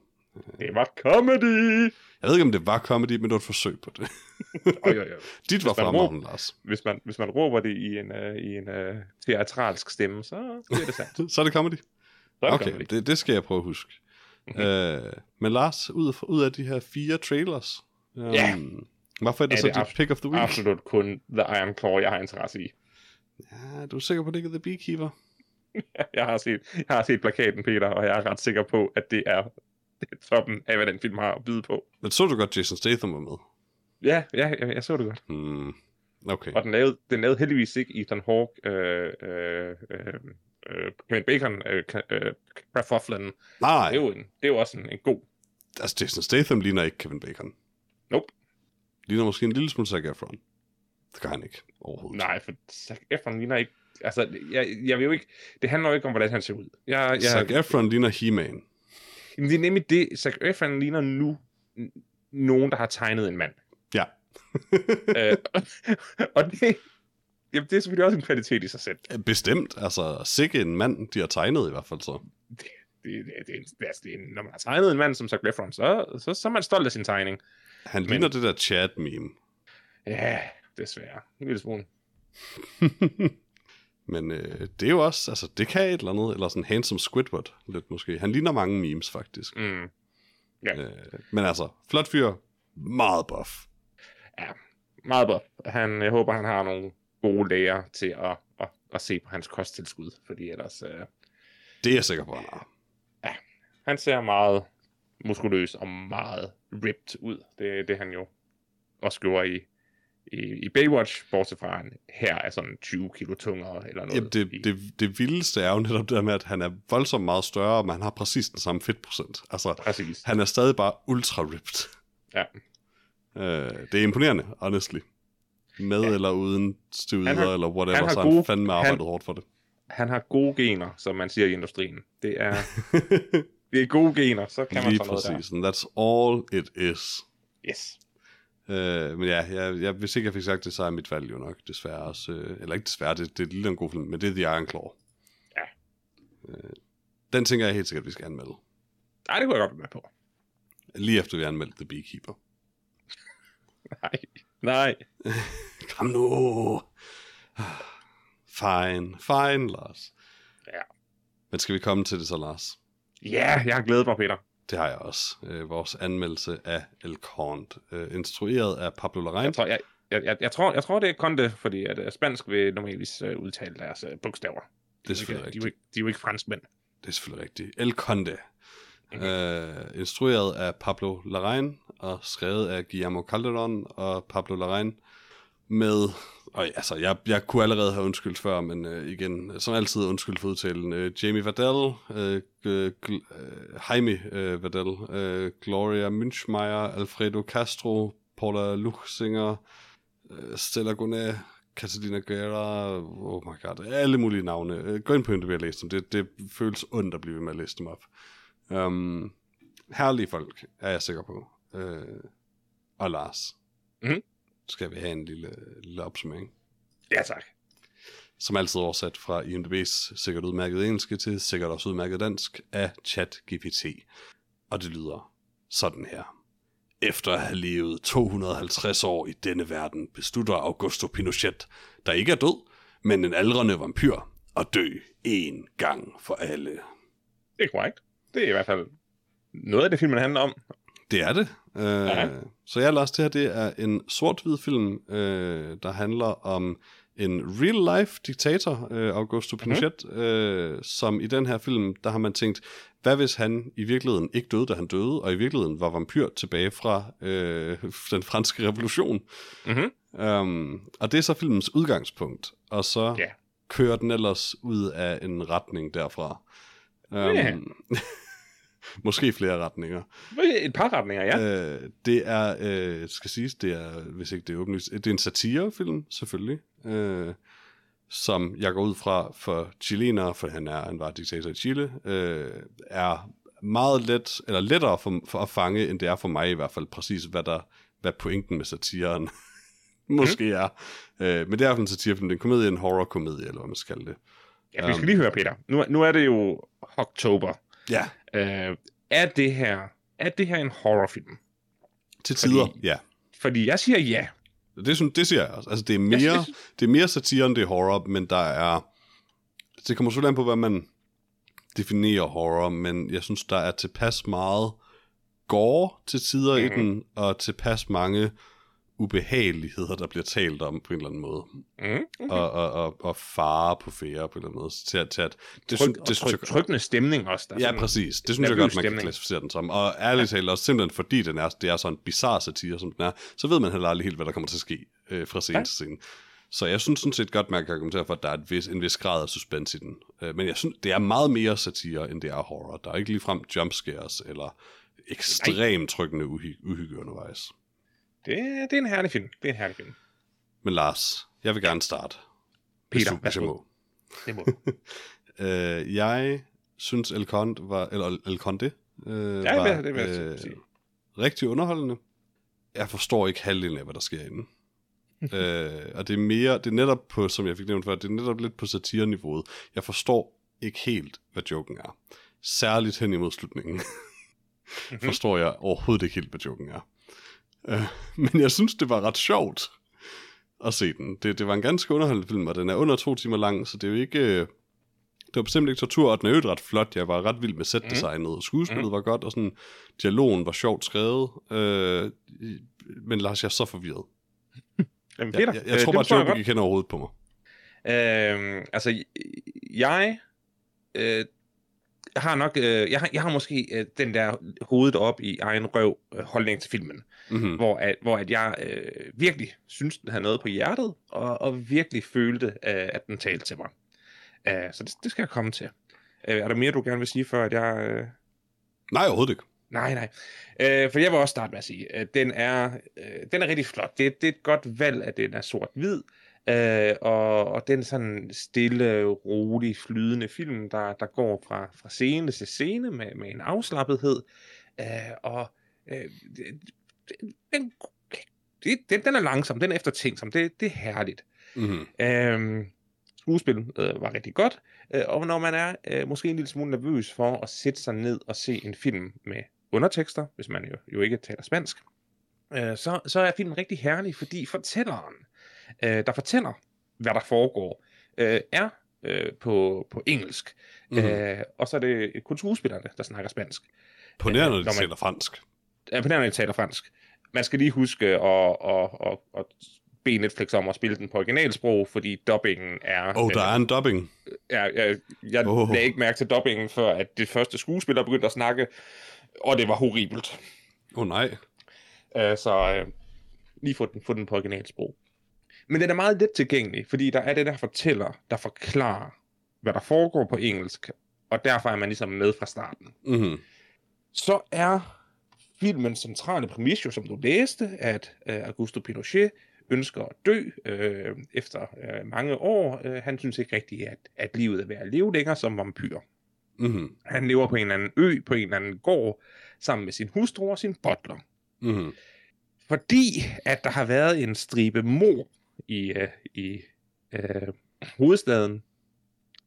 S2: Det var comedy.
S1: Jeg ved ikke, om det var comedy, men det var et forsøg på det.
S2: Oh, jo, jo.
S1: Dit var fremragende, Lars.
S2: Hvis, man, hvis man råber det i en, uh, i en uh, teatralsk stemme, så bliver det sandt.
S1: Så er det comedy.
S2: Så er det
S1: Okay,
S2: comedy.
S1: det, det skal jeg prøve at huske.
S2: Mhm.
S1: øh, men Lars, ud af, ud af de her fire trailers, um,
S2: Ja.
S1: hvorfor er det
S2: Er
S1: så
S2: det
S1: dit pick of the week?
S2: Absolut kun The Iron Claw, jeg har interesse i.
S1: Ja, du er sikker på, at det ikke er The Beekeeper?
S2: Jeg har set, jeg har set plakaten, Peter, og jeg er ret sikker på, at det er, det er toppen af, hvad den film har at byde på.
S1: Men så du godt, Jason Statham var med?
S2: Ja, ja jeg, jeg så det godt.
S1: Hmm. Okay.
S2: Og den lavede, den lavede heldigvis ikke Ethan Hawke, øh, øh, øh, øh, Kevin Bacon, øh, øh, Kraftoflen.
S1: Nej,
S2: Det er jo, en, det er jo også en, en god...
S1: altså Jason Statham ligner ikke Kevin Bacon.
S2: Nope.
S1: Ligner måske en lille smule Zac Efron. Det gør han ikke overhovedet.
S2: Nej, for Zac Efron ligner ikke... Altså, jeg, jeg vil jo ikke... Det handler jo ikke om, hvordan han ser ud. Jeg, jeg,
S1: Zac Efron ligner He-Man.
S2: Jamen, det er nemlig det. Zac Efron ligner nu nogen, der har tegnet en mand.
S1: Ja.
S2: øh, og det, jamen, det er selvfølgelig også en kvalitet i sig selv.
S1: Bestemt. Altså, sikke en mand, de har tegnet i hvert fald så.
S2: Det, det, det, det, altså, det, når man har tegnet en mand som Zac Efron, så, så, så er man stolt af sin tegning.
S1: Han
S2: Men-
S1: ligner det der chat-meme.
S2: Ja, desværre. En lille smule.
S1: Men øh, det er jo også, altså det kan et eller andet, eller sådan handsome Squidward lidt måske. Han ligner mange memes faktisk.
S2: Mm. Ja.
S1: Øh, men altså, flot fyr, meget buff.
S2: Meget godt. Han, jeg håber, han har nogle gode læger til at, at, at se på hans kosttilskud, fordi ellers... Øh,
S1: Det er jeg sikker på, han har.
S2: han ser meget muskuløs og meget ripped ud. Det er det, han jo også gjorde i, i, i Baywatch, bortset fra, han her er sådan 20 kilo tungere eller noget.
S1: Jamen, det, det, det vildeste er jo netop det der med, at han er voldsomt meget større, men han har præcis den samme fedtprocent. Altså,
S2: Præcis.
S1: han er stadig bare ultra ripped.
S2: Ja.
S1: Øh, det er imponerende, honestly. Med
S2: Ja.
S1: eller uden
S2: Han har-
S1: eller whatever,
S2: han har
S1: så han
S2: gode-
S1: fandme
S2: han-
S1: arbejdet hårdt for det.
S2: Han har gode gener, som man siger i industrien. Det er, det er gode gener, så kan man
S1: Lige
S2: sådan noget
S1: præcis. And that's all it is.
S2: der. Yes.
S1: Øh, men ja, jeg, jeg, hvis ikke jeg fik sagt det, så er mit valg jo nok desværre også, øh, eller ikke desværre, det, det er lidt en god film, men det er The Iron Claw.
S2: Ja.
S1: Øh, den tænker jeg helt sikkert, vi skal anmelde.
S2: Nej, det kunne jeg godt være med på.
S1: Lige efter vi har anmeldt The Beekeeper.
S2: Nej. Nej.
S1: Kom nu! Fine, fine, Lars.
S2: Ja.
S1: Men skal vi komme til det så, Lars?
S2: Ja, jeg har glædet mig, Peter.
S1: Det har jeg også. Øh, vores anmeldelse af El Conde, øh, instrueret af Pablo Larraín.
S2: Jeg tror, jeg, jeg, jeg, jeg, tror, jeg tror, det er Conde, fordi at uh, spansk vil normalvis uh, udtale deres uh, bogstaver.
S1: Det er selvfølgelig
S2: de,
S1: rigtigt.
S2: ikke, de er jo ikke franskmænd.
S1: Det er selvfølgelig rigtigt. El Conde. Øh, instrueret af Pablo Larraín og skrevet af Guillermo Calderón og Pablo Larraín med, og altså, jeg, jeg kunne allerede have undskyldt før, men øh, igen, som altid undskyld for udtalen, øh, Jamie Vardell, øh, gl- øh, Jaime øh, Vardell, øh, Gloria Münchmeier, Alfredo Castro, Paula Luchsinger, øh, Stella Gunnar, Catalina Guerra, oh my god, alle mulige navne. Øh, Gå ind på IMDb og læs dem. Det, det føles ondt at blive ved med at læse dem op. Um, herlige folk, er jeg sikker på. Øh, og Lars.
S2: Mhm.
S1: Skal vi have en lille, lille opsummering?
S2: Ja, tak.
S1: Som altid oversat fra IMDb's sikkert udmærket engelske til sikkert også udmærket dansk af ChatGPT. Og det lyder sådan her. Efter at have levet 250 år i denne verden, beslutter Augusto Pinochet, der ikke er død, men en aldrende vampyr, at dø én gang for alle.
S2: Det er korrekt. Det er i hvert fald noget af det, filmen handler om.
S1: Det er det. Uh,
S2: Ja.
S1: Så jeg har læst det her, det er en sort-hvid film, uh, der handler om en real-life diktator, uh, Augusto Pinochet, mm-hmm. uh, som i den her film, der har man tænkt, hvad hvis han i virkeligheden ikke døde, da han døde, og i virkeligheden var vampyr tilbage fra uh, den franske revolution.
S2: Mm-hmm.
S1: Um, og det er så filmens udgangspunkt, og så
S2: Ja.
S1: kører den ellers ud af en retning derfra. Um,
S2: Ja.
S1: måske flere retninger.
S2: Et par retninger, ja.
S1: Øh, det er, øh, skal siges, det er, hvis ikke det er åbenlyst, det er en satirefilm, selvfølgelig, øh, som jeg går ud fra for chilenere, for han er en var diktator i Chile, øh, er meget let, eller lettere for, for at fange, end det er for mig i hvert fald, præcis hvad der, hvad pointen med satiren måske er. Øh, men det er en satirefilm, det er en komedie, en horror-komedie, eller hvad man skal kalde det.
S2: ja vi skal lige høre, Peter. Nu, nu er det jo oktober.
S1: Ja,
S2: Øh, er det her er det her en horrorfilm?
S1: til
S2: Fordi-
S1: tider, ja.
S2: Fordi jeg siger ja.
S1: Det, synes, det siger jeg også. Altså, det er mere,
S2: Jeg synes-
S1: det er mere satire, end det er horror, men der er... Det kommer selvfølgelig an på, hvad man definerer horror, men jeg synes, der er tilpas meget gore til tider mm-hmm. i
S2: Mhm.
S1: den, og tilpas mange ubehageligheder, der bliver talt om på en eller anden måde.
S2: Mm.
S1: Og, og, og, og fare på færre på en eller anden måde. Til, at- til at, det,
S2: Tryk, og
S1: det synes
S2: tryk,
S1: jeg,
S2: trykkende stemning også. Der er
S1: Ja,
S2: sådan-
S1: præcis. Det synes jeg godt, man kan
S2: stemning.
S1: klassificere den som. Og ærligt talt også simpelthen fordi den er, det er så en bizarre satire, som den er, så ved man heller aldrig helt, hvad der kommer til at ske øh, fra scene
S2: Ja.
S1: ja. til scene. Så jeg synes sådan set godt, man kan argumentere for, at der er et vis, en vis grad af suspens i den. Øh, men jeg synes, det er meget mere satire, end det er horror. Der er ikke ligefrem jumpscares eller ekstremt trykkende uhy- uhygge undervejs.
S2: Det, det er en herlig film. Det er en herlig film.
S1: Men Lars, jeg vil gerne starte.
S2: Peter,
S1: du- hvis jeg må.
S2: Det må.
S1: Øh, jeg synes, El Conde var, eller El Conde, øh,
S2: Ja,
S1: var
S2: det, det vil jeg
S1: øh,
S2: sige.
S1: rigtig underholdende. Jeg forstår ikke halvdelen af, hvad der sker inde. øh, og det er mere, det er netop på, som jeg fik nævnt før, det er netop lidt på satireniveauet. Jeg forstår ikke helt, hvad joken er. Særligt hen imod slutningen. forstår jeg overhovedet ikke helt, hvad joken er. Øh, men jeg synes, det var ret sjovt at se den. Det, det var en ganske underholdende film, og den er under to timer lang, så det er jo ikke... øh, Det var bestemt ikke tortur, og den er jo ret flot. Jeg var ret vild med setdesignet. Skuespillet var godt, og sådan dialogen var sjovt skrevet. Øh, men Lars, jeg er så forvirret.
S2: Jamen,
S1: Jeg,
S2: Peter,
S1: jeg, jeg
S2: øh,
S1: tror
S2: det
S1: bare, at joken
S2: jeg
S1: gik hen over hovedet på mig.
S2: Øhm, altså, jeg øh, har nok, øh, jeg, har, jeg har måske øh, den der hovedet op i egen røv øh, holdning til filmen,
S1: Mm-hmm.
S2: hvor, at, hvor at jeg øh, virkelig synes, den havde noget på hjertet, og, og virkelig følte, øh, at den talte til mig. Øh, så det, det skal jeg komme til. Øh, er der mere, du gerne vil sige, før at jeg... Øh...
S1: Nej, overhovedet ikke.
S2: Nej, nej. Øh, for jeg vil også starte med at sige, at den er, øh, den er rigtig flot. Det, det er et godt valg, at den er sort-hvid. Øh, og, og den sådan stille, rolig, flydende film, der, der går fra, fra scene til scene med, med en afslappethed. Øh, og øh, den, den, den er langsom, den er eftertænksom, det, det er herligt.
S1: Mm-hmm.
S2: Øhm, skuespil øh, var rigtig godt, øh, og når man er øh, måske en lille smule nervøs for at sætte sig ned og se en film med undertekster, hvis man jo, jo ikke taler spansk, øh, så, så er filmen rigtig herlig, fordi fortælleren, øh, der fortæller, hvad der foregår, øh, er øh, på, på engelsk,
S1: Mm-hmm.
S2: øh, og så er det kun skuespillerne, der snakker spansk.
S1: På nær, når
S2: når
S1: de
S2: man-
S1: taler fransk.
S2: Ja, på nærmere taler fransk. Man skal lige huske at, at, at, at bede Netflix om at spille den på originalsprog, fordi dubbingen er...
S1: Åh, oh, der er en dubbing.
S2: Jeg, jeg, jeg oh. lagde ikke mærke til dubbingen, før at det første skuespiller begyndte at snakke, og det var horribelt.
S1: Åh oh, nej.
S2: Uh, så uh, lige få den, få den på originalsprog. Men den er meget let tilgængelig, fordi der er det der fortæller, der forklarer, hvad der foregår på engelsk, og derfor er man ligesom med fra starten.
S1: Mm-hmm.
S2: så er filmens centrale præmis jo, som du læste, at uh, Augusto Pinochet ønsker at dø øh, efter øh, mange år. Øh, han synes ikke rigtigt, at, at livet er værd at leve længere som vampyr.
S1: Mm-hmm.
S2: Han lever på en eller anden ø, på en eller anden gård, sammen med sin hustru og sin butler.
S1: Mm-hmm.
S2: Fordi at der har været en stribe mor i, øh, i øh, hovedstaden,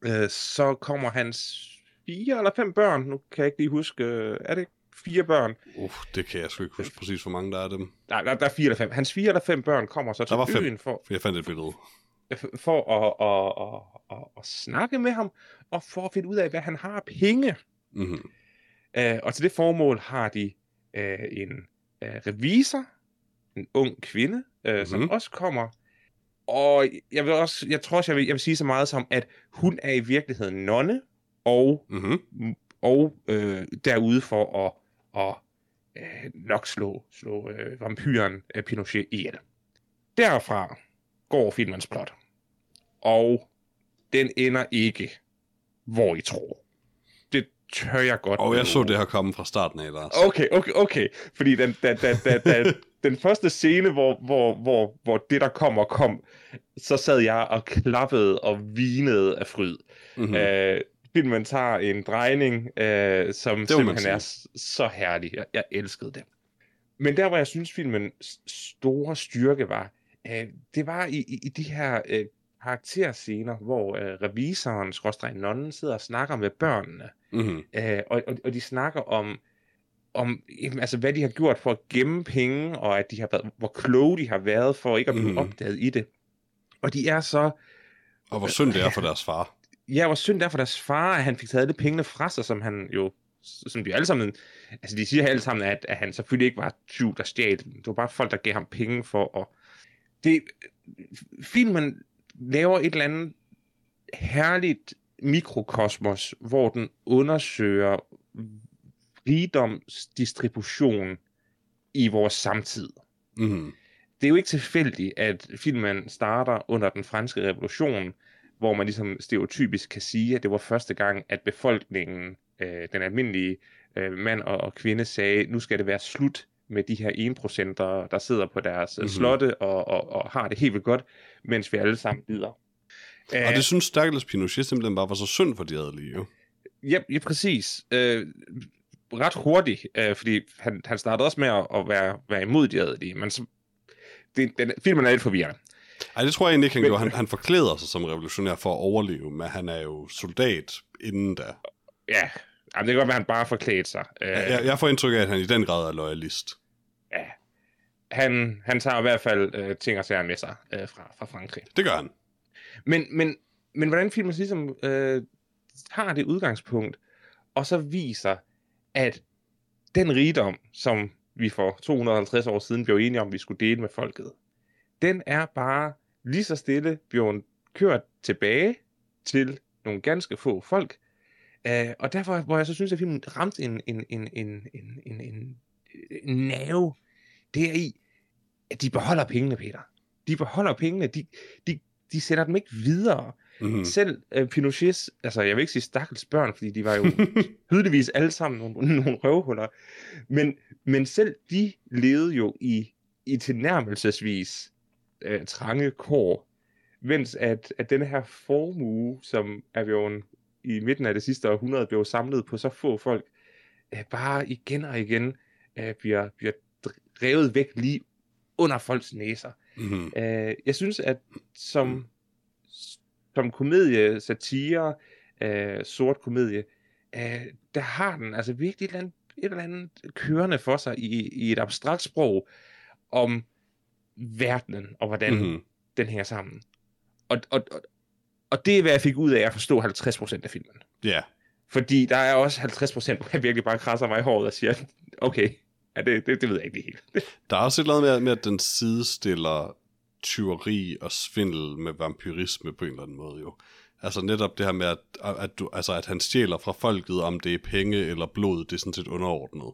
S2: øh, så kommer hans fire eller fem børn, nu kan jeg ikke lige huske, øh, er det fire børn?
S1: Uh, det kan jeg sgu ikke huske præcis, hvor mange der er dem.
S2: Nej, der, der er fire eller fem. Hans fire eller fem børn kommer så
S1: Der var
S2: til
S1: fem.
S2: øen for,
S1: For jeg fandt et billede.
S2: for at, at, at, at, at snakke med ham, og for at finde ud af, hvad han har penge.
S1: Mm-hmm.
S2: Uh, og til det formål har de uh, en uh, revisor, en ung kvinde, uh, mm-hmm. som også kommer. Og jeg vil også, jeg tror også, jeg vil, jeg vil sige så meget som, at hun er i virkeligheden nonne, og,
S1: Mm-hmm.
S2: og øh, derude for at, at øh, nok slå, slå øh, vampyren øh, Pinochet ihjel. Derfra går filmens plot. Og den ender ikke, hvor I tror. Det tør jeg godt.
S1: Og jeg så det her komme fra starten af, Lars.
S2: Okay, okay, okay. Fordi den, da, da, da, da, den første scene, hvor, hvor, hvor, hvor det, der kommer, kom, så sad jeg og klappede og vinede af fryd.
S1: Mm-hmm.
S2: Mm. Øh, filmen tager en drejning, øh, som simpelthen er så herlig. Jeg, jeg elskede det. Men der, hvor jeg synes, filmens store styrke var, øh, det var i, i, i de her øh, karakterscener, hvor øh, revisoren, skråstrej nonnen, sidder og snakker med børnene.
S1: Mm-hmm.
S2: Øh, og, og, og de snakker om, om jamen, altså, hvad de har gjort for at gemme penge, og at de har været, hvor kloge de har været for ikke at blive
S1: Mhm.
S2: mm. opdaget i det. Og de er så,
S1: Og hvor synd det er for deres far.
S2: Ja, hvor synd det er for deres far, at han fik taget alle pengene fra sig, som han jo, som de alle sammen, altså de siger alle sammen, at, at han selvfølgelig ikke var tyv, der stjal dem. Det var bare folk, der gav ham penge for at, det, filmen laver et eller andet herligt mikrokosmos, hvor den undersøger rigdomsdistribution i vores samtid.
S1: Mm-hmm.
S2: Det er jo ikke tilfældigt, at filmen starter under den franske revolution, hvor man ligesom stereotypisk kan sige, at det var første gang, at befolkningen, øh, den almindelige øh, mand og, og kvinde, sagde, nu skal det være slut med de her 1%, der sidder på deres
S1: Mhm.
S2: mm-hmm. slotte og, og, og har det helt vildt godt, mens vi alle sammen lider.
S1: Og det synes Stakkels Pinochet simpelthen bare var så synd for de adelige, jo.
S2: Ja, ja præcis. Øh, ret hurtigt, øh, fordi han, han startede også med at, at være, være imod de adelige, men så, det, den, filmen er lidt forvirrende.
S1: Ej, det tror jeg egentlig ikke, han
S2: Men-
S1: gjorde. Han, han forklæder sig som revolutionær for at overleve, men han er jo soldat inden da.
S2: Ja, jamen, det kan godt være, at han bare forklædt sig. Øh,
S1: Jeg, jeg får indtryk af, at han i den grad er loyalist.
S2: ja. han, han tager i hvert fald øh, ting og sager med sig øh, fra, fra Frankrig.
S1: Det gør han.
S2: Men, men, men hvordan filmen ligesom øh, tager det udgangspunkt, og så viser, at den rigdom, som vi for 250 år siden blev enige om, vi skulle dele med folket, den er bare lige så stille blevet kørt tilbage til nogle ganske få folk. Uh, og derfor, hvor jeg så synes, at filmen ramte en, en, en, en, en, en, en, en nerve, det er i, at de beholder pengene, Peter. De beholder pengene, de, de, de sender dem ikke videre.
S1: Mm-hmm.
S2: Mm. Selv uh, Pinochets, altså jeg vil ikke sige stakkels børn, fordi de var jo tydeligvis alle sammen nogle, nogle røvhuller, men, men selv de levede jo i, i tilnærmelsesvis uh, trange kår, mens at, at denne her formue, som er blevet i midten af det sidste århundrede blev samlet på så få folk, uh, bare igen og igen uh, bliver, bliver drevet væk lige under folks næser.
S1: Mm-hmm.
S2: Uh, jeg synes, at som, som komedie, satire, uh, sort komedie, uh, der har den altså virkelig et eller andet, et eller andet kørende for sig i, i et abstrakt sprog om verdenen og hvordan mm-hmm.
S1: Mm-hmm.
S2: den hænger sammen. Og, og, og, og det er, hvad jeg fik ud af at forstå 50% af filmen.
S1: Ja.
S2: Fordi der er også 50%, hvor jeg virkelig bare krasser mig i håret og siger, okay, ja, det, det, det ved jeg ikke helt.
S1: Der er også et eller andet med, med, at den sidestiller tyveri og svindel med vampyrisme på en eller anden måde jo. Altså netop det her med, at, at, du, altså, at han stjæler fra folket, om det er penge eller blod, det er sådan set underordnet.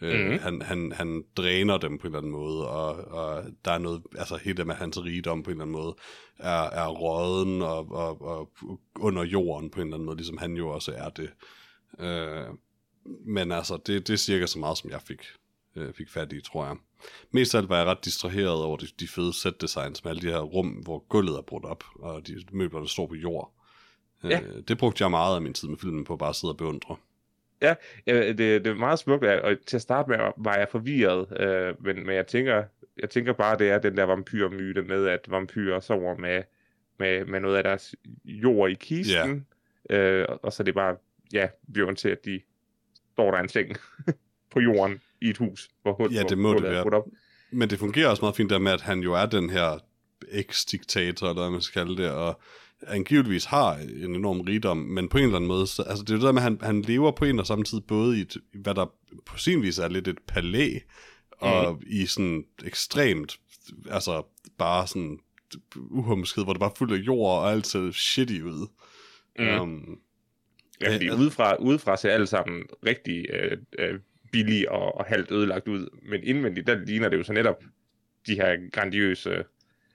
S1: Øh,
S2: Mhm.
S1: han, han, han dræner dem på en eller anden måde, og, og der er noget, altså hele det med hans rigdom på en eller anden måde, er, er råden og, og, og under jorden på en eller anden måde, ligesom han jo også er det. Øh, men altså, det, det er cirka så meget, som jeg fik øh, fik fat i, tror jeg. Mest af alt var jeg ret distraheret over de, de fede set designs med alle de her rum, hvor gulvet er brudt op, og de møbler, der står på jord.
S2: Ja.
S1: Øh, det brugte jeg meget af min tid med filmen på bare at sidde og beundre.
S2: Ja, det, det er meget smukt, og til at starte med var jeg forvirret, øh, men, men jeg tænker, jeg tænker bare, det er den der vampyrmyte med, at vampyrer sover med, med, med noget af deres jord i kisten, øh, og så er det bare, ja, bjørn til, at de står der en seng på jorden i et hus, hvor hul,
S1: Ja, det
S2: hvor
S1: må det
S2: hullet er
S1: være.
S2: Op.
S1: Men det fungerer også meget fint der med, at han jo er den her eks-diktator, eller hvad man skal kalde det, og angiveligvis har en enorm rigdom, men på en eller anden måde, så, altså det er jo det der med, at han, han lever på en og samme tid både i, et, hvad der på sin vis er lidt et palæ, og mm. i sådan ekstremt, altså bare sådan uhumsket, hvor det bare er fuldt af jord, og alt ser shitty ud.
S2: Mm.
S1: Um,
S2: Ja, fordi
S1: Ja,
S2: udefra, udefra ser alle sammen rigtig øh, øh, billige og, og halvt ødelagt ud, men indvendigt, der ligner det jo så netop de her grandiøse,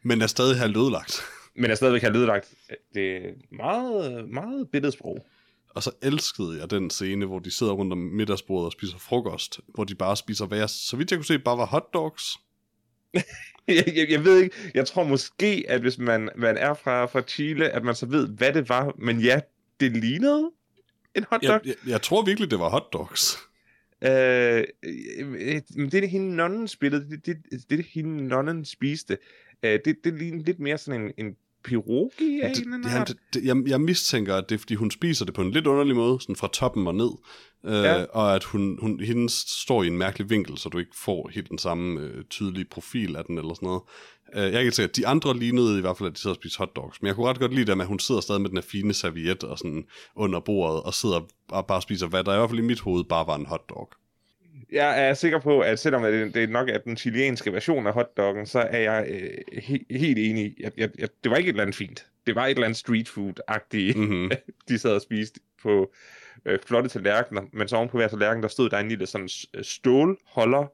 S1: men er stadig halvt ødelagt.
S2: Men er stadigvæk har ødelagt. Det er meget, meget billedsprog.
S1: Og så elskede jeg den scene, hvor de sidder rundt om middagsbordet og spiser frokost, hvor de bare spiser, hvad jeg, så vidt jeg kunne se, bare var hotdogs.
S2: jeg, jeg, jeg ved ikke, jeg tror måske, at hvis man, man er fra, fra Chile, at man så ved, hvad det var, men ja, det lignede en hotdog.
S1: Jeg, jeg, jeg tror virkelig, det var hotdogs.
S2: Øh, øh, men det er det, hende nonnen spillede, det, det, det, det, det hende nonnen spiste. Øh, det, det ligner lidt mere sådan en, en pierogi af
S1: Det,
S2: en eller anden
S1: det, jeg, jeg mistænker, at det er, fordi hun spiser det på en lidt underlig måde, sådan fra toppen og ned, øh,
S2: Ja.
S1: og at hun, hun, hendes står i en mærkelig vinkel, så du ikke får helt den samme øh, tydelige profil af den, eller sådan noget. Øh, jeg kan ikke sige, at de andre lignede i hvert fald, at de sidder og spiser hotdogs, men jeg kunne ret godt lide det med, at hun sidder stadig med den her fine serviet og sådan under bordet, og sidder og bare spiser, hvad der i hvert fald i mit hoved bare var en hotdog.
S2: Jeg er sikker på, at selvom det, det nok er den chilenske version af hotdoggen, så er jeg øh, he, helt enig. Jeg, jeg, jeg, det var ikke et eller andet fint. Det var et eller andet street food-agtigt,
S1: Mm-hmm.
S2: de sad og spiste på øh, flotte tallerkener, men så oven på hver tallerken, der stod der en lille sådan s- stålholder,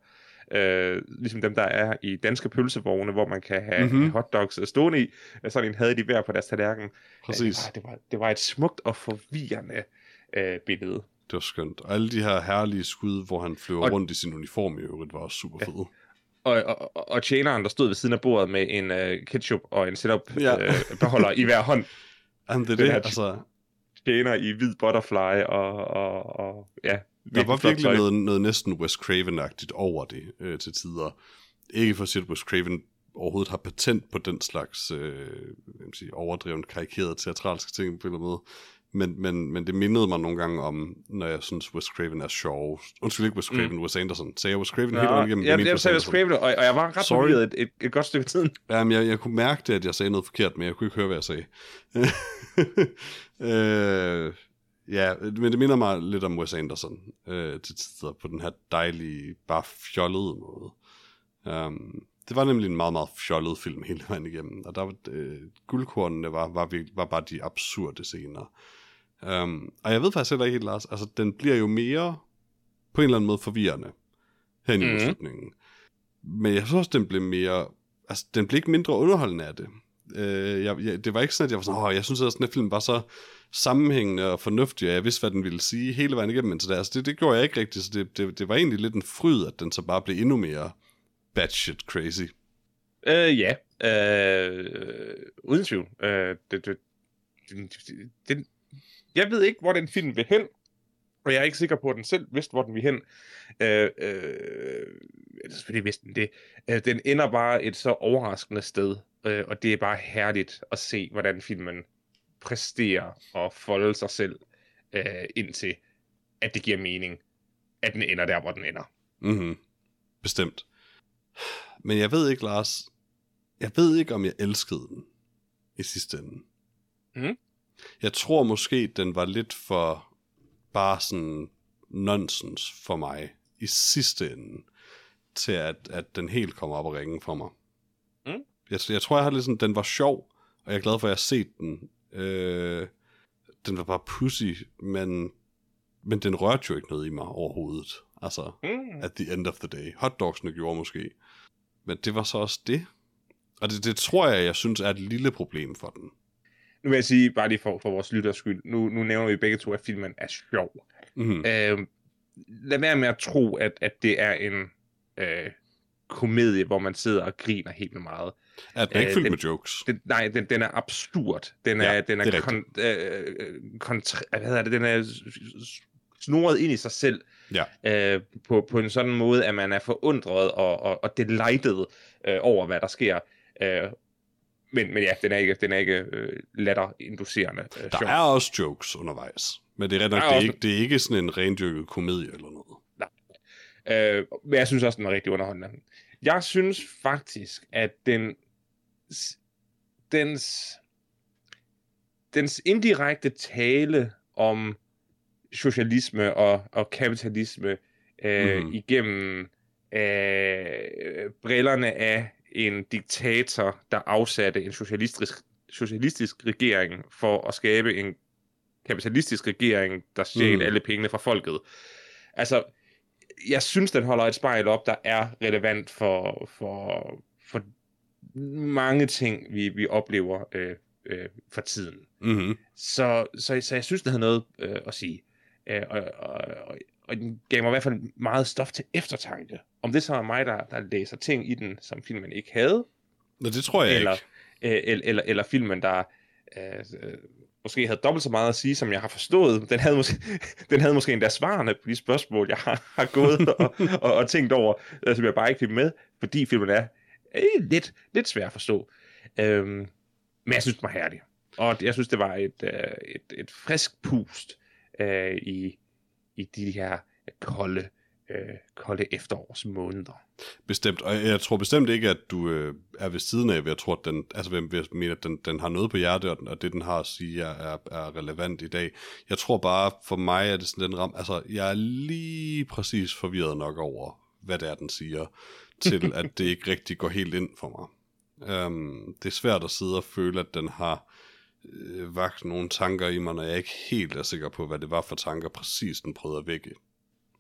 S2: øh, ligesom dem, der er i danske pølsevogne, hvor man kan have
S1: Mhm.
S2: mm-hmm. hotdogs øh, stående i. Sådan en havde de hver på deres tallerken.
S1: Præcis.
S2: Øh, Det var, det var, det var et smukt og forvirrende øh, billede.
S1: Det var skønt. Og alle de her herlige skud, hvor han flyver
S2: Og-
S1: rundt i sin uniform i øvrigt, var også super fede.
S2: Og, og, og- og tjeneren, der stod ved siden af bordet med en øh, ketchup og en setup
S1: Ja.
S2: øh, beholder i hver hånd.
S1: Jamen, det er
S2: Den
S1: det, altså,
S2: Tjener i hvid butterfly og, og, og ja.
S1: der var virkelig noget, noget næsten Wes Craven-agtigt over det øh, til tider. Ikke for at sige, at Wes Craven overhovedet har patent på den slags øh, man sige, overdrevet karikerede teatralske ting på en eller anden måde. Men, men, men det mindede mig nogle gange om, når jeg synes, Wes Craven er sjov. Undskyld ikke Wes Craven, mm. Wes Anderson. Sagde jeg Wes Craven
S2: Nå,
S1: helt rundt igennem?
S2: jeg, jeg, sagde. Wes Craven, og, og jeg var ret forvirret et, et, et godt stykke tid.
S1: Jamen, jeg, jeg kunne mærke det, at jeg sagde noget forkert, men jeg kunne ikke høre, hvad jeg sagde. øh, ja, men det minder mig lidt om Wes Anderson øh, til tider på den her dejlige, bare fjollede måde. Um, det var nemlig en meget, meget fjollet film hele vejen igennem, og der var, øh, guldkornene var, var, virkelig, var bare de absurde scener. Um, og jeg ved faktisk heller ikke helt, Lars, altså den bliver jo mere på en eller anden måde forvirrende hen i mm. slutningen. Men jeg synes også, den blev mere, altså den blev ikke mindre underholdende af det. Øh, jeg, jeg, det var ikke sådan, at jeg var sådan, åh, jeg synes, at den her film var så sammenhængende og fornuftig, og jeg vidste, hvad den ville sige hele vejen igennem. Så det, altså, det, det gjorde jeg ikke rigtigt, så det, det, det var egentlig lidt en fryd, at den så bare blev endnu mere batshit crazy.
S2: Øh, ja. Øh, uden tvivl. Øh, det, det, det, det, jeg ved ikke, hvor den film vil hen, og jeg er ikke sikker på, at den selv vidste, hvor den vil hen. Øh, øh, selvfølgelig vidste den det. Øh, den ender bare et så overraskende sted, øh, og det er bare herligt at se, hvordan filmen præsterer og folde sig selv øh, indtil, at det giver mening, at den ender der, hvor den ender.
S1: Mm-hmm. Bestemt. Men jeg ved ikke, Lars, jeg ved ikke, om jeg elskede den i sidste ende.
S2: Mhm.
S1: Jeg tror måske, den var lidt for bare sådan nonsens for mig i sidste ende, til at, at den helt kommer op og ringe for mig.
S2: Mm.
S1: Jeg, jeg tror, jeg har lidt sådan, den var sjov, og jeg er glad for, at jeg har set den. Øh, den var bare pussy, men, men den rørte jo ikke noget i mig overhovedet. Altså,
S2: Mm.
S1: at the end of the day. Hotdogsene gjorde måske. Men det var så også det. Og det, det tror jeg, jeg synes er et lille problem for den.
S2: Nu vil jeg sige, bare lige for, for vores lytters skyld, nu, nu nævner vi begge to, at filmen er sjov.
S1: Mm-hmm.
S2: Øh, lad være med at tro, at, at det er en øh, komedie, hvor man sidder og griner helt vildt meget.
S1: Er den ikke
S2: Øh,
S1: fyldt
S2: den-
S1: med jokes?
S2: Den, nej, den, den er absurd. Den er,
S1: Ja,
S2: den
S1: er
S2: er, kon, øh, kontra, hvad hedder det, den er snoret ind i sig selv.
S1: Ja.
S2: Øh, på, på en sådan måde, at man er forundret og, og, og delighted øh, over, hvad der sker. Øh, men, men ja, den er ikke, den er ikke øh, latterinducerende. Øh,
S1: Der
S2: sjov.
S1: er også jokes undervejs. Men det er nok, det er,
S2: også-
S1: ikke, det er ikke sådan en rendyrket komedie eller noget.
S2: Øh, men jeg synes også, den er rigtig underholdende. Jeg synes faktisk, at den dens, dens indirekte tale om socialisme og, og kapitalisme øh, mm. igennem øh, brillerne af en diktator, der afsatte en socialistisk, socialistisk regering for at skabe en kapitalistisk regering, der stjal
S1: Mhm.
S2: mm. alle pengene fra folket. Altså, jeg synes, den holder et spejl op, der er relevant for, for, for mange ting, vi, vi oplever øh, øh, for tiden.
S1: Mm-hmm.
S2: Så, så, så jeg synes, den har noget øh, at sige. Øh, og, og, og, og den gav mig i hvert fald meget stof til eftertanke. Om det så er mig, der, der læser ting i den, som filmen ikke havde,
S1: Men det tror jeg
S2: eller,
S1: ikke.
S2: øh, eller, eller, eller filmen, der øh, øh, måske havde dobbelt så meget at sige, som jeg har forstået. Den havde måske, den havde måske endda svarene på de spørgsmål, jeg har, har gået og, og, og tænkt over, øh, som jeg bare ikke fik med, fordi filmen er øh, lidt, lidt svær at forstå. Øhm, men jeg synes, den var herlig. Og jeg synes, det var et, øh, et, et frisk pust øh, i, i de her kolde, øh, kolde efterårsmåneder.
S1: Bestemt. Og jeg tror bestemt ikke, at du øh, er ved siden af, ved at tro, at den, altså ved, ved at mene, at den, den har noget på hjertet, og, den, og det, den har at sige, er, er, er relevant i dag. Jeg tror bare, for mig er det sådan den ram, altså jeg er lige præcis forvirret nok over, hvad det er, den siger, til at det ikke rigtig går helt ind for mig. Um, det er svært at sidde og føle, at den har øh, vagt nogle tanker i mig, når jeg ikke helt er sikker på, hvad det var for tanker, præcis den prøvede at vække,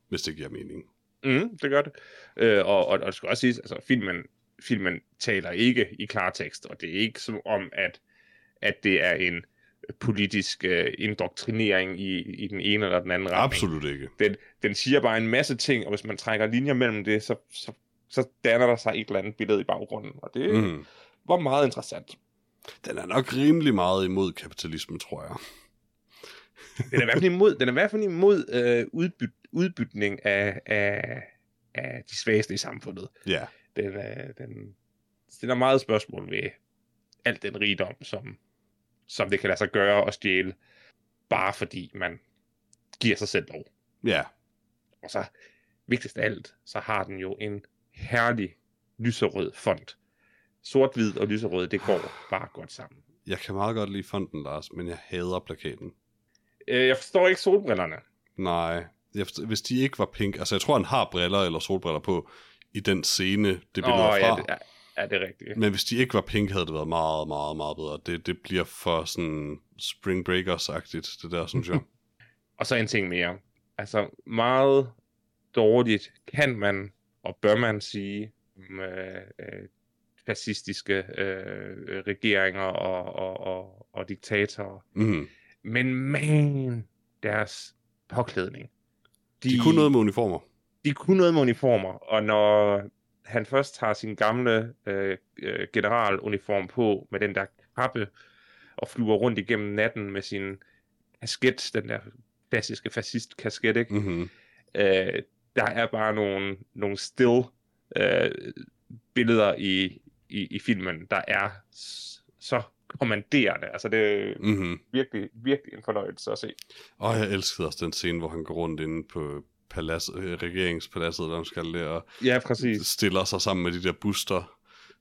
S1: hvis det giver mening.
S2: Mm, det gør det. Øh, og, og, og det skal også siges, altså filmen, filmen taler ikke i klartekst, og det er ikke som om, at, at det er en politisk øh, indoktrinering i, i den ene eller den anden retning.
S1: Absolut ikke.
S2: Den, den siger bare en masse ting, og hvis man trækker linjer mellem det, så, så, så danner der sig et eller andet billede i baggrunden, og det mm. Var meget interessant.
S1: Den er nok rimelig meget imod kapitalismen, tror jeg.
S2: Den er i hvert fald imod, den er i hvert fald imod øh, udbyt, udbytning af, af, af de svageste i samfundet.
S1: Ja,
S2: Den, øh, den stiller meget spørgsmål ved al den rigdom, som, som det kan lade sig gøre at stjæle, bare fordi man giver sig selv lov.
S1: ja.
S2: Og så, vigtigst af alt, så har den jo en herlig lyserød font. Sort-hvid og lyserød, det går bare godt sammen.
S1: Jeg kan meget godt lide fonden, Lars, men jeg hader plakaten.
S2: Øh, jeg forstår ikke solbrillerne.
S1: Nej, hvis de ikke var pink... Altså, jeg tror, han har briller eller solbriller på i den scene, det billede
S2: Åh,
S1: er
S2: ja,
S1: fra.
S2: det, ja, ja, det er rigtigt.
S1: Men hvis de ikke var pink, havde det været meget, meget, meget bedre. Det, det bliver for sådan Spring Breakers-agtigt, det der, synes jeg.
S2: Og så en ting mere. Altså, meget dårligt kan man og bør man sige om øh, øh, fascistiske øh, regeringer og, og, og, og diktatorer.
S1: mm.
S2: Men man, deres påklædning.
S1: De kunne noget med uniformer.
S2: de kunne noget med uniformer, og når han først tager sin gamle øh, øh, generaluniform på med den der kappe og flyver rundt igennem natten med sin kasket, den der klassiske fascist-kasket, ikke?
S1: Mm-hmm.
S2: Øh, der er bare nogle, nogle still øh, billeder i, i, i filmen, der er så kommanderende. Altså det er
S1: Mm-hmm.
S2: virkelig, virkelig en fornøjelse at se.
S1: Og jeg elskede også den scene, hvor han går rundt inde på palads, øh, regeringspaladset, man skal det, og
S2: Ja, præcis.
S1: stiller sig sammen med de der buster.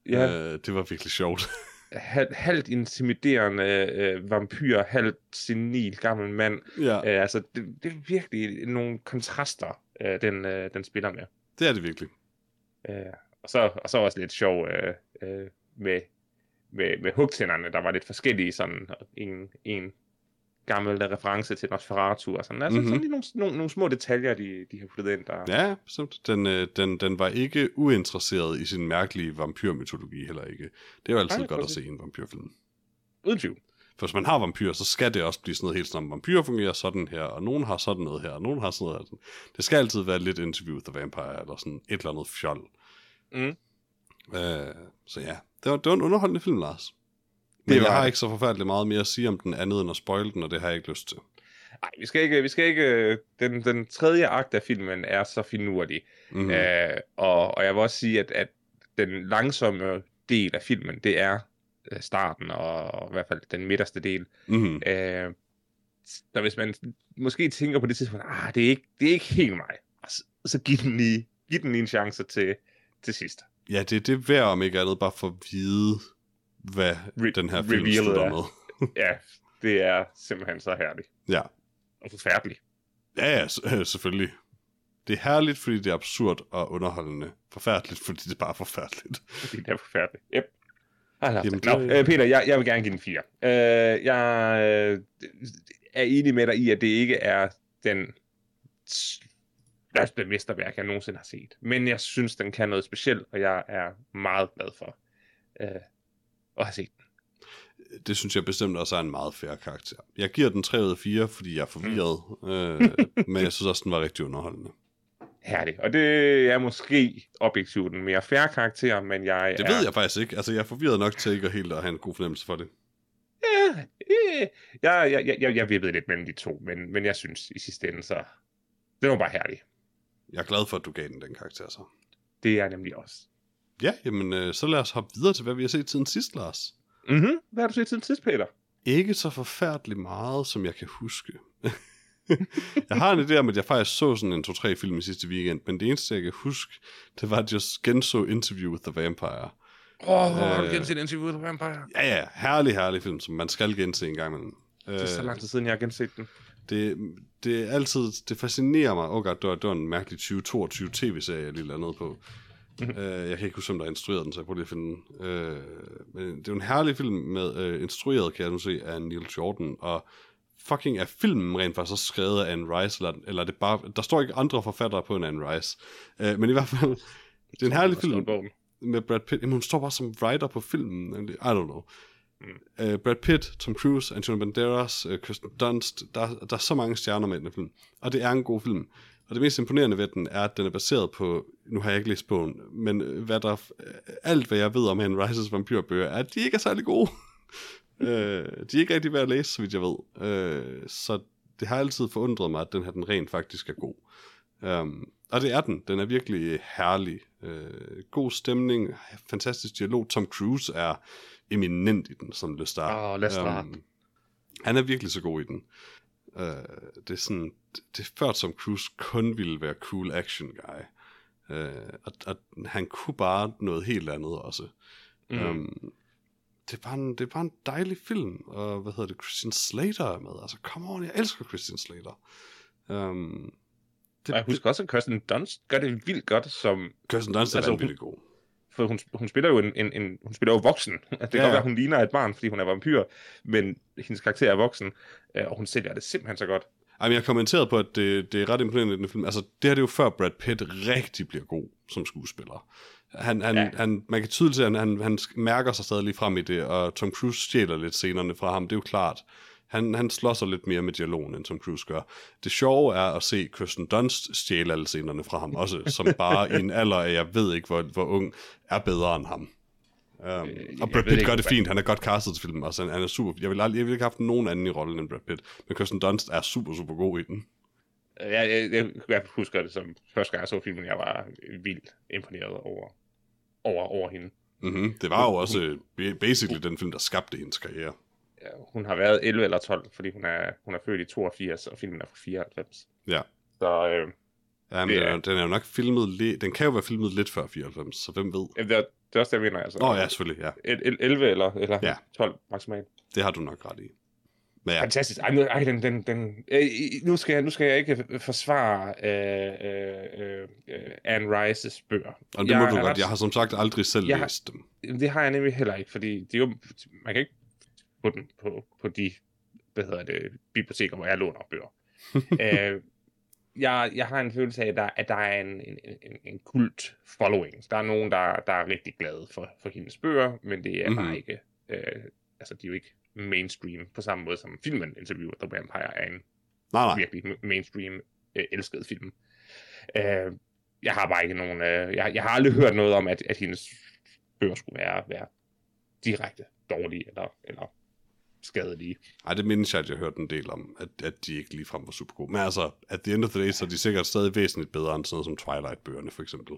S2: Ja.
S1: Øh, det var virkelig sjovt.
S2: halvt, halvt intimiderende øh, vampyr, halvt senil gammel mand.
S1: ja,
S2: Øh, altså, det, det er virkelig nogle kontraster, øh, den, øh, den spiller med.
S1: det er det virkelig.
S2: Øh, og, så, og så også lidt sjov øh, øh, med, med, med hugtænderne, der var lidt forskellige, sådan en, en gammel reference til Nosferatu og sådan. Altså,
S1: Mhm.
S2: mm-hmm. sådan nogle, nogle, nogle små detaljer, de, de har puttet ind der.
S1: Ja, bestemt. Den, øh, den, den var ikke uinteresseret i sin mærkelige vampyrmytologi heller ikke. Det er jo altid
S2: Nej,
S1: godt
S2: præcis.
S1: at se en vampyrfilm.
S2: Uden tvivl.
S1: For hvis man har vampyrer, så skal det også blive sådan noget helt sådan, vampyrer fungerer sådan her, og nogen har sådan noget her, og nogen har sådan noget her. Det skal altid være lidt Interview with the Vampire, eller sådan et eller andet fjol.
S2: Mm.
S1: Øh, så ja, det var, det var en underholdende film, Lars. Men
S2: Det
S1: jeg har
S2: det.
S1: ikke så forfærdeligt meget mere at sige om den andet, end at spoil den, og det har jeg ikke lyst til.
S2: Nej, vi skal ikke, vi skal ikke, den, den tredje akt af filmen er så finurlig.
S1: Mm.
S2: Mm. Øh, og, og jeg vil også sige, at, at den langsomme del af filmen, det er øh, starten, og, og i hvert fald den midterste del.
S1: Mm.
S2: Øh, så hvis man måske tænker på det tidspunkt, ah, det er ikke, det er ikke helt mig, så, så giv den lige, giv den lige en chance til, til sidst.
S1: Ja, det er det værd om ikke andet, bare for at vide, hvad
S2: Re-
S1: den her film slutter
S2: er.
S1: med.
S2: Ja, det er simpelthen så herligt.
S1: Ja.
S2: Og forfærdeligt.
S1: Ja, ja, øh, selvfølgelig. Det er herligt, fordi det er absurd og underholdende. Forfærdeligt, fordi det er bare forfærdeligt.
S2: Det er forfærdeligt. Yep.
S1: Jamen, det-
S2: Nå, øh, Peter, jeg, jeg vil gerne give den 4. Øh, jeg øh, er enig med dig i, at det ikke er den største mesterværk, jeg nogensinde har set. Men jeg synes, den kan noget specielt, og jeg er meget glad for øh, at have set den.
S1: Det synes jeg bestemt også er en meget færre karakter. Jeg giver den 3 ud af 4, fordi jeg er forvirret.
S2: Mm.
S1: øh, men jeg synes også, den var rigtig underholdende.
S2: Herligt. Og det er måske objektivt en mere færre karakter, men jeg
S1: Det
S2: er...
S1: ved jeg faktisk ikke. Altså, jeg er forvirret nok til ikke at helt at have en god fornemmelse for det.
S2: Ja, øh, jeg, jeg, jeg, jeg, vippede lidt mellem de to, men, men jeg synes i sidste ende, så... Det var bare herligt.
S1: Jeg er glad for, at du gav den den karakter så.
S2: Det er jeg nemlig også.
S1: Ja, jamen, øh, så lad os hoppe videre til, hvad vi har set siden sidst, Lars.
S2: Mm-hmm. Hvad har du set siden sidst, Peter?
S1: Ikke så forfærdeligt meget, som jeg kan huske. jeg har en idé om, at jeg faktisk så sådan en 2-3 film i sidste weekend, men det eneste, jeg kan huske, det var, at jeg genså Interview with the Vampire.
S2: Åh, oh, har du
S1: Øh.
S2: genset Interview with the Vampire?
S1: Ja, ja, herlig, herlig film, som man skal gense en gang imellem.
S2: Det er så lang tid siden, jeg har genset den.
S1: Det, det er altid, det fascinerer mig. Åh oh det det var en mærkelig 2022 tv-serie, jeg lige noget på.
S2: Mhm.
S1: uh, jeg kan ikke huske, om der har instrueret den, så jeg prøver lige at finde den. Uh, men det er en herlig film, med uh, instrueret, kan jeg nu se, af Neil Jordan, og fucking er filmen rent faktisk også skrevet af Anne Rice, eller, eller er det bare, der står ikke andre forfattere på end Anne Rice. Uh, men i hvert fald, det er en herlig film med Brad Pitt. Jamen, hun står bare som writer på filmen. I don't know. Mm. Uh, Brad Pitt, Tom Cruise, Antonio Banderas, uh, Kirsten Dunst. Der, der er så mange stjerner med i den film. Og det er en god film. Og det mest imponerende ved den er, at den er baseret på, nu har jeg ikke læst bogen, men øh, hvad der, alt hvad jeg ved om Anne Rice's vampyrbøger, er, at de ikke er særlig gode. uh, de er ikke rigtig værd at læse, så vidt jeg ved. Uh, så det har altid forundret mig, at den her den rent faktisk er god. Um, og det er den. Den er virkelig herlig. Uh, god stemning, fantastisk dialog. Tom Cruise er eminent i den, som Lestat.
S2: Åh, Lestat.
S1: han er virkelig så god i den. Uh, det er sådan, det, er før Tom Cruise kun ville være cool action guy. Uh, og, og han kunne bare noget helt andet også.
S2: Mm.
S1: Um, det, er bare en, det er bare en dejlig film, og hvad hedder det, Christian Slater er med. Altså, come on, jeg elsker Christian Slater. Um, det,
S2: Og jeg husker også, at Kirsten Dunst gør det vildt godt, som,
S1: Kirsten Dunst er
S2: altså,
S1: vanvittigt god.
S2: for hun, hun spiller jo en, en, en hun spiller jo voksen. Det kan
S1: Ja,
S2: ja, være, at hun ligner et barn, fordi hun er vampyr, men hendes karakter er voksen, øh, og hun sælger det simpelthen så godt.
S1: Ej, men jeg kommenterede på, at det, det er ret imponerende i den film. Altså, det her det er jo før Brad Pitt rigtig bliver god som skuespiller. Han, han,
S2: ja.
S1: han, man kan tydeligt se, at han, han, han mærker sig stadig lige frem i det, og Tom Cruise stjæler lidt scenerne fra ham, det er jo klart. Han, han slår sig lidt mere med dialogen, end Tom Cruise gør. Det sjove er at se Kirsten Dunst stjæle alle scenerne fra ham også, som bare i en alder af, jeg ved ikke, hvor, hvor ung, er bedre end ham. Um, og
S2: jeg
S1: Brad Pitt gør det fint, han er godt castet til filmen, altså han, han er super, jeg vil, aldrig, jeg vil ikke have haft nogen anden i rollen end Brad Pitt, men Kirsten Dunst er super, super god i den.
S2: Øh, Jeg, jeg, jeg, jeg husker det som første gang, jeg så filmen, jeg var vildt imponeret over, over, over hende.
S1: Mm-hmm. Det var jo også øh, basically den film, der skabte hendes karriere.
S2: Hun har været 11 eller 12, fordi hun er, hun er født i 82, og filmen er fra 94.
S1: Ja.
S2: Så øh,
S1: Ja, men
S2: Det
S1: den,
S2: er-
S1: den er jo nok filmet lidt, den kan jo være filmet lidt før 94, så hvem ved?
S2: det, er, det er også det, jeg mener. Altså,
S1: Nå ja, selvfølgelig, ja.
S2: El- el- 11 eller, eller
S1: Ja.
S2: ja. 12 maksimalt.
S1: Det har du nok ret i. Men ja,
S2: Fantastisk. Ej, nu, ej den, den, den, øh, nu, skal jeg, nu skal jeg ikke forsvare øh, øh, øh, Anne Rice's bøger.
S1: og det må
S2: Jeg
S1: du
S2: er
S1: godt.
S2: ret-
S1: Jeg har som sagt aldrig selv
S2: Jeg har-
S1: læst dem.
S2: Det har jeg nemlig heller ikke, fordi det er jo, man kan ikke få den på, på de hvad hedder det, biblioteker, hvor jeg låner bøger. øh, jeg, jeg har en følelse af, at der, at der er en, en, en, en kult following. Der er nogen, der, der er rigtig glade for, for hendes bøger, men det er.
S1: Mhm.
S2: bare ikke, øh, altså de er jo ikke mainstream, på samme måde som filmen Interview with the Vampire er en
S1: Nej, nej.
S2: virkelig ma- mainstream øh, elsket film. Øh, jeg har bare ikke nogen... Øh, jeg, jeg har aldrig hørt noget om, at, at hendes bøger skulle være, være direkte dårlige eller, eller skadelige.
S1: Ej, det mindes jeg, at jeg hørte en del om, at, at de ikke ligefrem var super gode. Men altså, at the end of the day, så er de sikkert stadig væsentligt bedre end sådan noget som Twilight-bøgerne, for eksempel.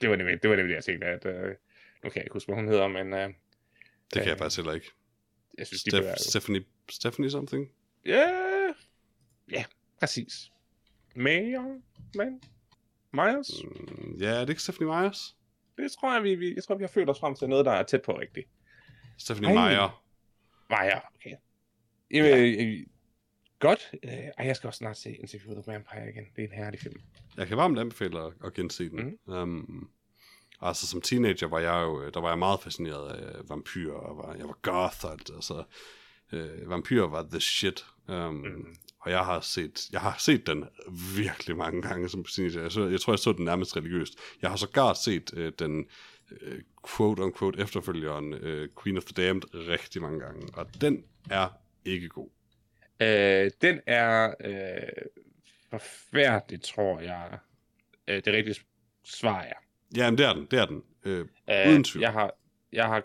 S2: Det var nemlig det, var nemlig jeg tænkte, at... Øh, nu kan jeg ikke huske, hvad hun hedder, men øh,
S1: Det kan
S2: Øh,
S1: jeg faktisk heller ikke.
S2: jeg synes, de.
S1: Steph,
S2: er jo-
S1: Stephanie, Stephanie something?
S2: Ja, ja, præcis. Mayer, men Myers,
S1: Mm, ja, er det ikke Stephanie Myers?
S2: det tror jeg, vi, vi, jeg tror, vi har følt os frem til noget, der er tæt på rigtigt.
S1: Stephanie
S2: Ej.
S1: Meyer.
S2: Meyer, okay. Jamen, ja. øh, godt. Øh, ej, jeg skal også snart se Interview with the Vampire igen. Det er en herlig film.
S1: Jeg kan varmt anbefale at, at gense den. Mm. Um, altså som teenager var jeg jo, der var jeg meget fascineret af vampyrer, og var, jeg var goth og alt, altså, øh, vampyrer var the shit. Um, mm. Og jeg har set, jeg har set den virkelig mange gange som teenager. Jeg, så, jeg tror, jeg så den nærmest religiøst. Jeg har sågar set øh, den øh, quote-unquote efterfølgeren øh, Queen of the Damned rigtig mange gange, og den er ikke god.
S2: Øh, den er øh, forfærdelig, tror jeg. Øh, det rigtige svar er.
S1: Ja, men det er den, det er den. Øh,
S2: Øh,
S1: Uden tvivl.
S2: Jeg har, jeg har,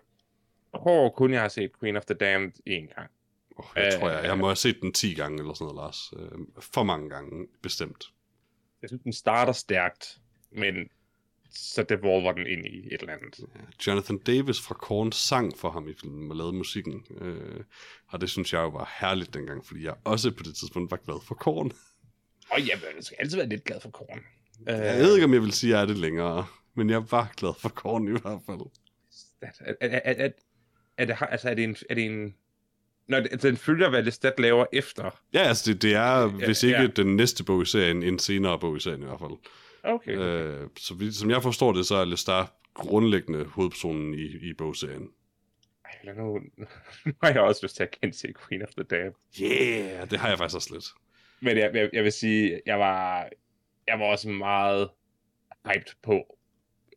S2: tror kun, jeg har set Queen of the Damned én gang.
S1: Oh, jeg
S2: Øh,
S1: tror, jeg, jeg må have set den 10 gange eller sådan noget, Lars. Øh, for mange gange, bestemt.
S2: Jeg synes, den starter stærkt, men så devolver den ind i et eller andet.
S1: Ja, Jonathan Davis fra Korn sang for ham i filmen og lavede musikken. Øh, og det synes jeg jo var herligt dengang, fordi jeg også på det tidspunkt var glad for Korn.
S2: Og jamen, jeg skal altid være lidt glad for korn. Øh,
S1: Jeg ved ikke, om jeg vil sige, at jeg er det længere, men jeg var glad for Korn i hvert fald.
S2: Er, er, er, er, er, det, altså, er det en... Er det en Nå, det- den følger, hvad Lestat laver efter.
S1: Ja, altså det, det er, hvis ikke
S2: ja.
S1: den næste bog i serien, en senere bog i serien i hvert fald.
S2: Okay.
S1: Øh, så vi, som jeg forstår det, så er Lestat grundlæggende hovedpersonen i, i bogserien.
S2: Lad nu, nu har jeg også lyst til at gense Queen of the Damned.
S1: Yeah, det har jeg faktisk også lidt.
S2: Men jeg, jeg, jeg vil sige, jeg var, jeg var også meget hyped på,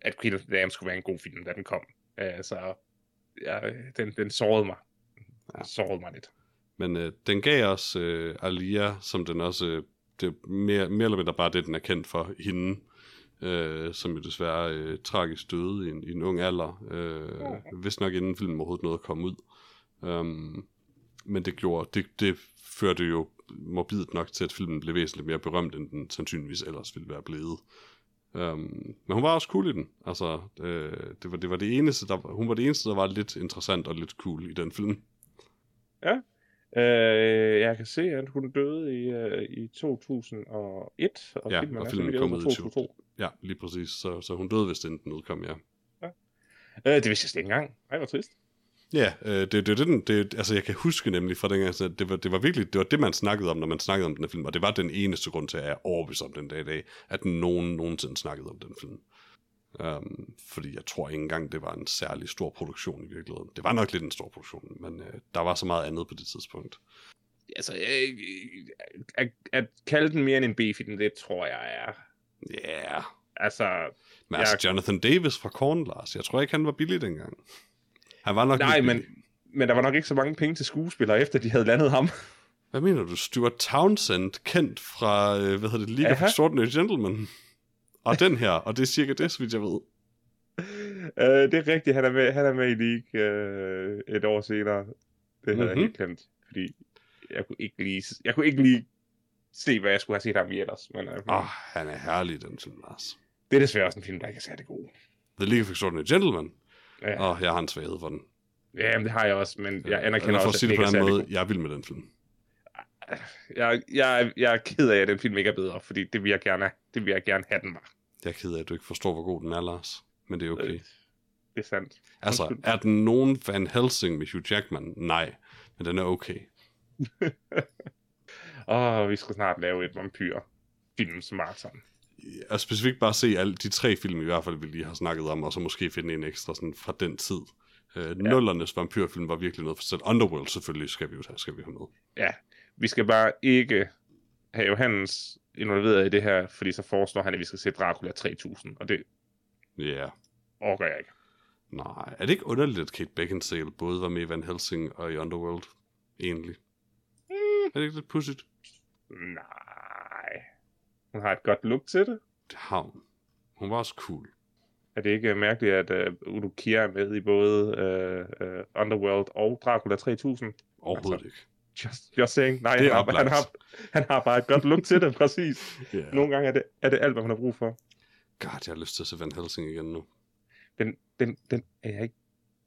S2: at Queen of the Damned skulle være en god film, da den kom. Uh, så ja, den, den sårede mig. Den sårede mig lidt.
S1: Men øh, den gav os øh, Alia, som den også, øh, det er mere, mere eller mindre bare det, den er kendt for, hende, øh, som jo desværre øh, tragisk døde i en, i en ung alder, øh, hvis nok inden filmen overhovedet nåede at komme ud. Um, men det gjorde, det, det førte jo morbidt nok til, at filmen blev væsentligt mere berømt, end den sandsynligvis ellers ville være blevet. Um, men hun var også cool i den. Altså, øh, det, var, det var det eneste, der, hun var det eneste, der var lidt interessant og lidt cool i den film.
S2: Uh, jeg kan se, at hun døde i, uh, i 2001, og
S1: Ja,
S2: filmen
S1: og
S2: er
S1: filmen kom ud i
S2: fra 2002.
S1: Ja, lige præcis. Så, så hun døde, hvis den, udkom, ja.
S2: Uh, det vidste jeg slet ikke engang. Ej, hvor trist.
S1: Ja, øh, det, det, det, det, altså jeg kan huske nemlig fra dengang, at det var, det var virkelig, det var det, man snakkede om, når man snakkede om den her film, og det var den eneste grund til, at jeg er overbevist om den dag i dag, at nogen nogensinde snakkede om den film. Um, fordi jeg tror ikke engang, det var en særlig stor produktion i virkeligheden. Det var nok lidt en stor produktion, men øh, der var så meget andet på det tidspunkt.
S2: Altså, øh, at, at kalde den mere end en B-film, det tror jeg er...
S1: Ja, yeah.
S2: Altså,
S1: men altså Jonathan Davis fra Korn, Lars, jeg tror ikke, han var billig dengang. Han var nok
S2: nej, men,
S1: billig.
S2: men der var nok ikke så mange penge til skuespillere, efter de havde landet ham.
S1: Hvad mener du? Stuart Townsend, kendt fra, øh, hvad hedder det, League of
S2: Aha.
S1: Extraordinary Gentlemen. Og den her, og det er cirka det, så vidt jeg ved.
S2: uh, det er rigtigt, han er med, han er med i League uh, et år senere. Det havde mm-hmm. jeg
S1: Mhm.
S2: helt glemt, fordi jeg kunne ikke lige, jeg kunne ikke lige se, hvad jeg skulle have set ham i ellers. Men
S1: Åh, oh, han er herlig, den film, Lars.
S2: det er desværre også en film, der ikke er særlig god.
S1: The League of Extraordinary Gentlemen.
S2: Ja,
S1: Åh, oh, jeg har en svaghed for den.
S2: ja men det har jeg også, men jeg anerkender
S1: for
S2: også,
S1: at det
S2: ikke er
S1: en
S2: særlig
S1: måde, jeg er vild med den film.
S2: Jeg, jeg, jeg er ked af, at den film ikke er bedre, fordi det vil jeg gerne, det vil jeg gerne have, den var.
S1: Jeg er ked af, at du ikke forstår, hvor god den er, Lars. Men det er okay.
S2: Øh, Det er sandt.
S1: Altså, er den nogen Van Helsing med Hugh Jackman? Nej. Men den er okay.
S2: Åh, vi skal snart lave et vampyr film marathon.
S1: Og specifikt bare se alle de tre film i hvert fald, vi lige har snakket om, og så måske finde en ekstra sådan fra den tid. Øh, ja. Nullernes vampyrfilm var virkelig noget for selv. Underworld selvfølgelig skal vi jo have, skal vi have med.
S2: Ja, vi skal bare ikke have Johannes involveret i det her, fordi så foreslår han, at vi skal se Dracula 3000, og det
S1: Ja. Yeah.
S2: orker jeg ikke.
S1: Nej, er det ikke underligt, at Kate Beckinsale både var med i Van Helsing og i Underworld? egentlig.
S2: Mm,
S1: Er det ikke lidt pudsigt?
S2: nej. Hun har et godt look til det.
S1: Det har hun. Hun var også cool.
S2: Er det ikke mærkeligt, at uh, Udo Kier er med i både uh, uh, Underworld og Dracula 3000?
S1: Overhovedet
S2: Altså,
S1: ikke.
S2: Just, just saying. Nej, han har, han, har, han har bare et godt look til det, præcis.
S1: Yeah.
S2: Nogle gange er det, er det alt, hvad hun har brug for.
S1: God, jeg har lyst til at se Van Helsing igen nu.
S2: Den, den, den er jeg ikke...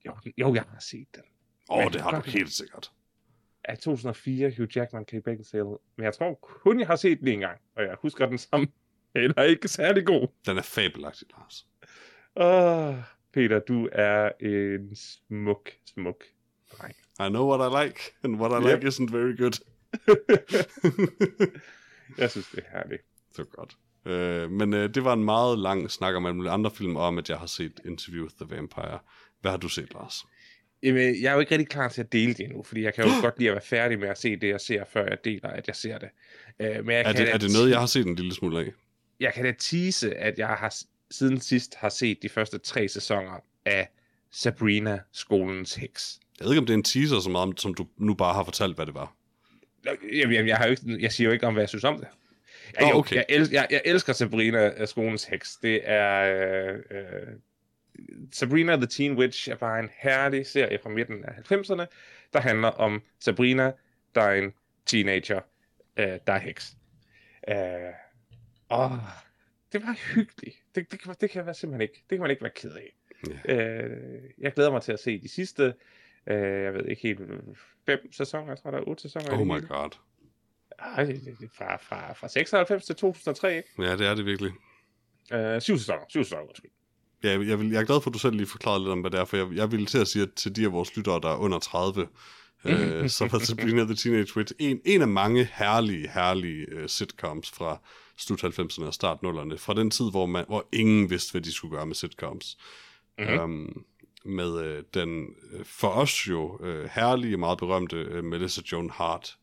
S2: Jo, jo jeg har set den.
S1: Åh, oh, det har du
S2: godt.
S1: helt sikkert.
S2: Af 2004, Hugh Jackman, Kate Beckinsale. Men jeg tror kun, jeg har set den en gang. Og jeg husker den som heller ikke særlig god.
S1: Den er fabelagtig, Lars.
S2: Åh, Peter, du er en smuk, smuk.
S1: I know what I like, and what I
S2: Yep.
S1: like isn't very good.
S2: jeg synes, det er herligt.
S1: var godt. Øh, men øh, det var en meget lang snak om alle andre film, om at jeg har set Interview with the Vampire. Hvad har du set, Lars?
S2: Jamen, jeg er jo ikke rigtig klar til at dele det endnu, fordi jeg kan jo godt lide at være færdig med at se det, jeg ser, før jeg deler, at jeg ser det. Øh, men jeg
S1: Er
S2: kan
S1: det, er det noget, jeg har set en lille smule af?
S2: jeg kan da tease, at jeg har siden sidst har set de første tre sæsoner af Sabrina, skolens heks.
S1: Jeg ved ikke, om det er en teaser så meget, som du nu bare har fortalt, hvad det var.
S2: Jamen, jamen, jeg, har jo ikke, jeg siger jo ikke om, hvad jeg synes om det. Jeg, jo,
S1: okay.
S2: jeg, el, jeg, jeg elsker Sabrina, øh, skolens heks. Det er... Øh, øh, Sabrina the Teen Witch er bare en herlig serie fra midten af 90'erne, der handler om Sabrina, der er en teenager, øh, der er heks. Øh, åh, det var hyggeligt. Det, det, kan, det kan jeg simpelthen ikke. Det kan man ikke være ked af.
S1: Ja.
S2: Øh, jeg glæder mig til at se de sidste, øh, jeg ved ikke helt, fem sæsoner, jeg tror der er otte sæsoner.
S1: Oh my
S2: hele.
S1: god.
S2: Ej, fra, fra, fra 96 til 2003, ikke?
S1: Ja, det er det virkelig.
S2: Øh, syv sæsoner, syv sæsoner, undskyld.
S1: Ja, jeg, vil, jeg er glad for, at du selv lige forklarede lidt om, hvad det er, for jeg, jeg ville til at sige, at til de af vores lyttere, der er under 30, øh, så var Sabrina the Teenage Witch en, en af mange herlige, herlige uh, sitcoms fra slut 90'erne og start 0'erne, fra den tid, hvor, man, hvor ingen vidste, hvad de skulle gøre med sitcoms.
S2: Mhm.
S1: Mm-hmm. Um, med øh, den øh, for os jo øh, herlige, meget berømte øh, Melissa Joan Hart,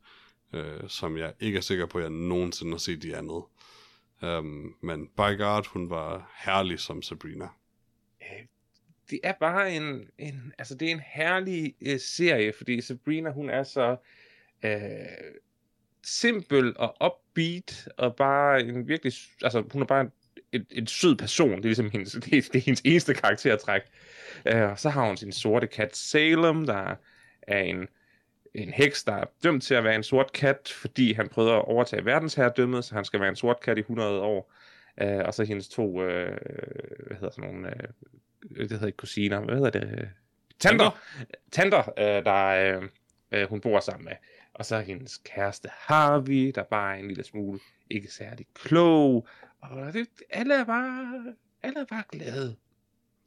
S1: øh, som jeg ikke er sikker på, at jeg nogensinde har set i andet. Um, men by God, hun var herlig som Sabrina.
S2: Øh, det er bare en, en altså det er en herlig øh, serie, fordi Sabrina, hun er så øh, simpel og upbeat, og bare en virkelig, altså hun er bare en, en, sød person, det er ligesom hendes, det er, det er hendes eneste karaktertræk. Øh, og så har hun sin sorte kat Salem, der er en, en heks, der er dømt til at være en sort kat, fordi han prøver at overtage verdensherredømmet, så han skal være en sort kat i 100 år. Øh, og så hendes to, øh, hvad hedder sådan nogle, øh, det hedder ikke kusiner, hvad hedder det? Tanter. Tanter, øh, der øh, øh, hun bor sammen med. Og så hendes kæreste Harvey, der bare er en lille smule ikke særlig klog. Og det, alle er bare, alle er bare glade.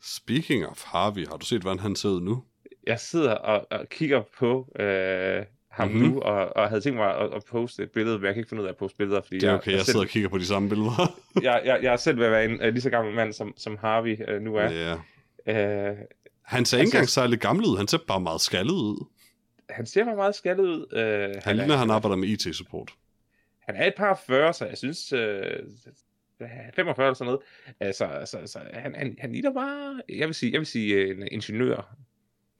S1: Speaking of Harvey, har du set, hvordan han ser ud nu?
S2: Jeg sidder og, og kigger på øh, ham
S1: Mhm.
S2: mm-hmm. nu, og, og havde tænkt mig at, at poste et billede, men jeg kan ikke finde ud af at poste billeder, fordi
S1: Det er
S2: jeg,
S1: okay,
S2: jeg,
S1: jeg
S2: selv,
S1: sidder og kigger på de samme billeder.
S2: jeg, jeg, jeg er selv ved at være en uh, lige så gammel mand, som, som Harvey uh, nu er.
S1: ja.
S2: Uh,
S1: Han ser ikke engang særlig gammel ud, han ser bare meget skaldet ud.
S2: han ser bare meget skaldet ud. Uh,
S1: Han,
S2: han,
S1: ligner,
S2: er,
S1: han arbejder med IT-support.
S2: han er et par 40, så jeg synes... Uh, 45 eller sådan noget. Altså, altså, altså han, han, han ligner bare, jeg vil sige, jeg vil sige en ingeniør.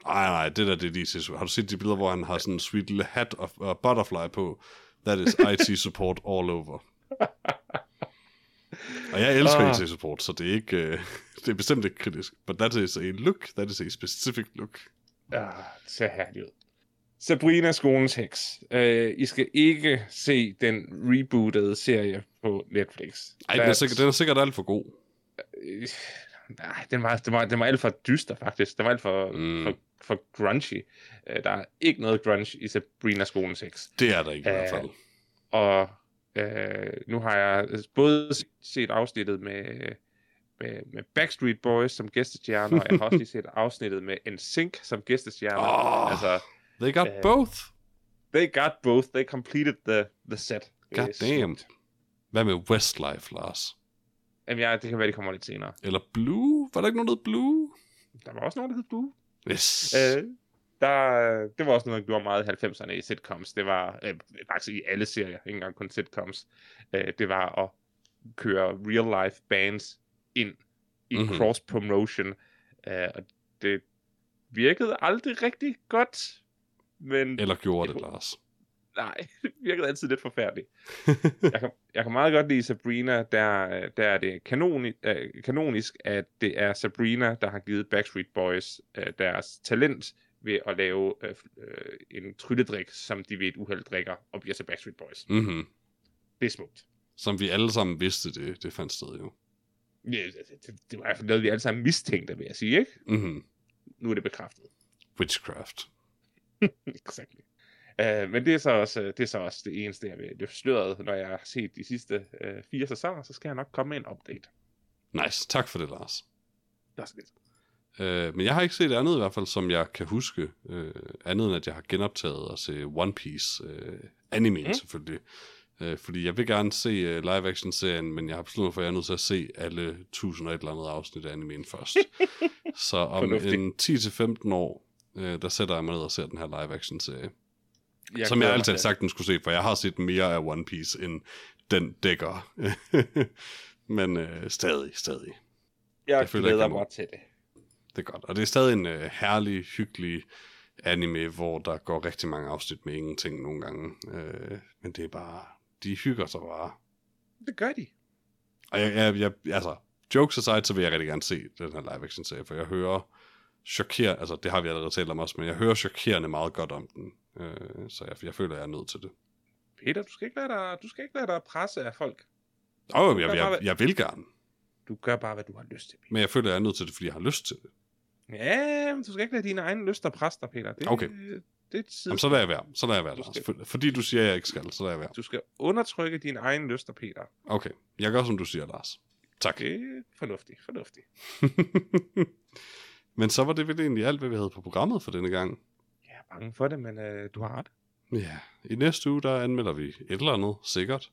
S1: Nej, nej, det der det er IT-support. Har du set de billeder, hvor han har sådan en sweet lille hat og, og butterfly på? That is IT-support all over. Og jeg elsker
S2: Ah.
S1: IT-support, så det er ikke... øh, det er bestemt ikke kritisk. But that is a look. That is a specific look.
S2: Ja, det ser herligt ud. Sabrina skolens heks. Uh, I skal ikke se den rebootede serie på Netflix.
S1: Ej, den er, sikkert, den er sikkert alt for god.
S2: Øh, Nej, den var, den, var, den var alt for dyster, faktisk. Den var alt for,
S1: Mm.
S2: for, for grungy. Uh, der er ikke noget grunge i Sabrina skolens heks.
S1: Det er der ikke i
S2: Øh,
S1: hvert fald.
S2: Og øh, nu har jeg både set afsnittet med, med, med Backstreet Boys som gæstestjerner, og jeg har også lige set afsnittet med NSYNC som gæstestjerner.
S1: Åh.
S2: Altså,
S1: They got
S2: øh,
S1: both.
S2: they got both. They completed the, the set.
S1: God damn. Hvad med Westlife, Lars?
S2: Jamen, ja, det kan være, de kommer lidt senere.
S1: Eller Blue? Var der ikke nogen, der hed Blue?
S2: Der var også nogen, der hed Blue.
S1: Yes.
S2: Øh, der, det var også noget, der gjorde meget i 90'erne i sitcoms. Det var øh, faktisk i alle serier, ikke engang kun sitcoms. Øh, det var at køre real-life bands ind i
S1: Mhm.
S2: mm-hmm. cross-promotion. Øh, og det virkede aldrig rigtig godt. Men
S1: Eller gjorde det, Lars?
S2: nej, det virkede altid lidt forfærdeligt. jeg, kan, jeg kan meget godt lide Sabrina, der, der er det kanoni, øh, kanonisk, at det er Sabrina, der har givet Backstreet Boys øh, deres talent ved at lave øh, øh, en trylledrik, som de ved et uheld drikker og bliver til Backstreet Boys.
S1: Mm-hmm.
S2: Det er smukt.
S1: Som vi alle sammen vidste, det, det fandt sted jo.
S2: Ja, det, det, det var i hvert fald noget, vi alle sammen mistænkte, vil jeg sige, ikke?
S1: Mm-hmm.
S2: Nu er det bekræftet.
S1: Witchcraft.
S2: Exactly. Uh, men det er, så også, det er så også det eneste, jeg vil løfte sløret, når jeg har set de sidste uh, fire sæsoner, så skal jeg nok komme med en update.
S1: Nice. Tak for det, Lars.
S2: Det er også lidt.
S1: Øh, men jeg har ikke set andet i hvert fald, som jeg kan huske. Øh, andet end, at jeg har genoptaget at se One Piece. Øh, anime
S2: Mm.
S1: selvfølgelig. Øh, fordi jeg vil gerne se øh, live-action-serien, men jeg har besluttet mig for, at jeg er nødt til at se alle 1000 og et eller andet afsnit af animen først. Så om
S2: Fornuftigt.
S1: en 10-15 år, øh, der sætter jeg mig ned og ser den her live-action-serie.
S2: Jeg
S1: som jeg altid har sagt, den skulle se, for jeg har set mere af One Piece, end den dækker. men øh, stadig, stadig.
S2: Jeg,
S1: jeg føler, jeg
S2: glæder
S1: kan-
S2: mig til det.
S1: Det er godt. Og det er stadig en øh, herlig, hyggelig anime, hvor der går rigtig mange afsnit med ingenting nogle gange. Øh, men det er bare, de hygger sig bare.
S2: Det gør de.
S1: Og jeg, jeg, jeg, altså, jokes aside, så vil jeg rigtig gerne se den her live action serie, for jeg hører chokerende, altså det har vi allerede talt om også, men jeg hører chokerende meget godt om den. Øh, så jeg, jeg føler, jeg er nødt til det.
S2: Peter, du skal ikke lade dig, du skal ikke lade dig presse af folk.
S1: Og jeg, jeg, jeg, jeg vil gerne,
S2: Du gør bare, hvad du har lyst til, Peter.
S1: men jeg føler, jeg er nødt til det, fordi jeg har lyst til det.
S2: Ja, men du skal ikke lade dine egne lyster presse dig, Peter. Det,
S1: Okay.
S2: Det er et side.
S1: Jamen, så lader jeg være. Så lader jeg være,
S2: Du
S1: Lars. For, fordi du siger, at jeg ikke skal, så lader jeg være.
S2: Du skal undertrykke dine egne lyster, Peter.
S1: Okay, jeg gør, som du siger, Lars. Tak.
S2: Det er fornuftigt, fornuftigt.
S1: Men så var det vel egentlig alt, hvad vi havde på programmet for denne gang.
S2: Jeg er bange for det, men øh, du har ret.
S1: Ja, i næste uge, der anmelder vi et eller andet, sikkert.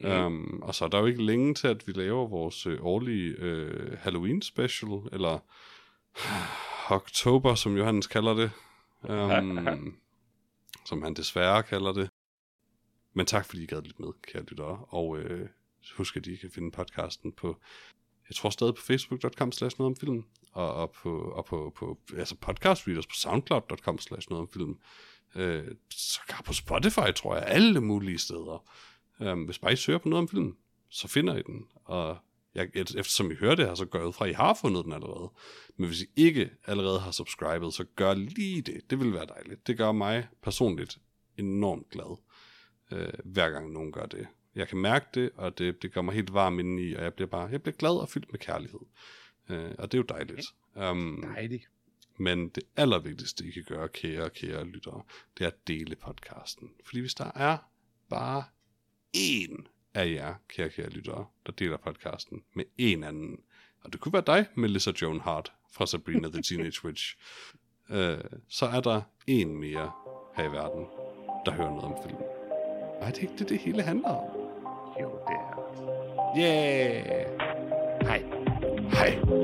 S2: Mm.
S1: Um, og så er der jo ikke længe til, at vi laver vores øh, årlige øh, Halloween special, eller Oktober, som Johannes kalder det. Um, som han desværre kalder det. Men tak, fordi I gad lidt med, kære lyttere. Og øh, husk, at I kan finde podcasten på, jeg tror stadig på facebook.com slash noget om film, og, og, på, og på, på altså podcast readers på soundcloud.com slash noget om film. Øh, så på Spotify, tror jeg, alle mulige steder. Øh, hvis bare I søger på noget om film, så finder I den. Og jeg, eftersom I hører det her, så gør jeg ud fra, at I har fundet den allerede. Men hvis I ikke allerede har subscribet, så gør lige det. Det vil være dejligt. Det gør mig personligt enormt glad, øh, hver gang nogen gør det. Jeg kan mærke det, og det, det gør mig helt varm indeni, og jeg bliver bare jeg bliver glad og fyldt med kærlighed. Øh, og det er jo dejligt. Um,
S2: Dejligt.
S1: men det allervigtigste, I kan gøre, kære, kære lyttere, det er at dele podcasten. Fordi hvis der er bare én af jer, kære, kære lyttere, der deler podcasten med en anden, og det kunne være dig, Melissa Joan Hart fra Sabrina the Teenage Witch, øh, så er der en mere her i verden, der hører noget om film. Og er det ikke det, det hele handler om?
S2: Jo, det er.
S1: Yeah!
S2: Hej.
S1: Hej!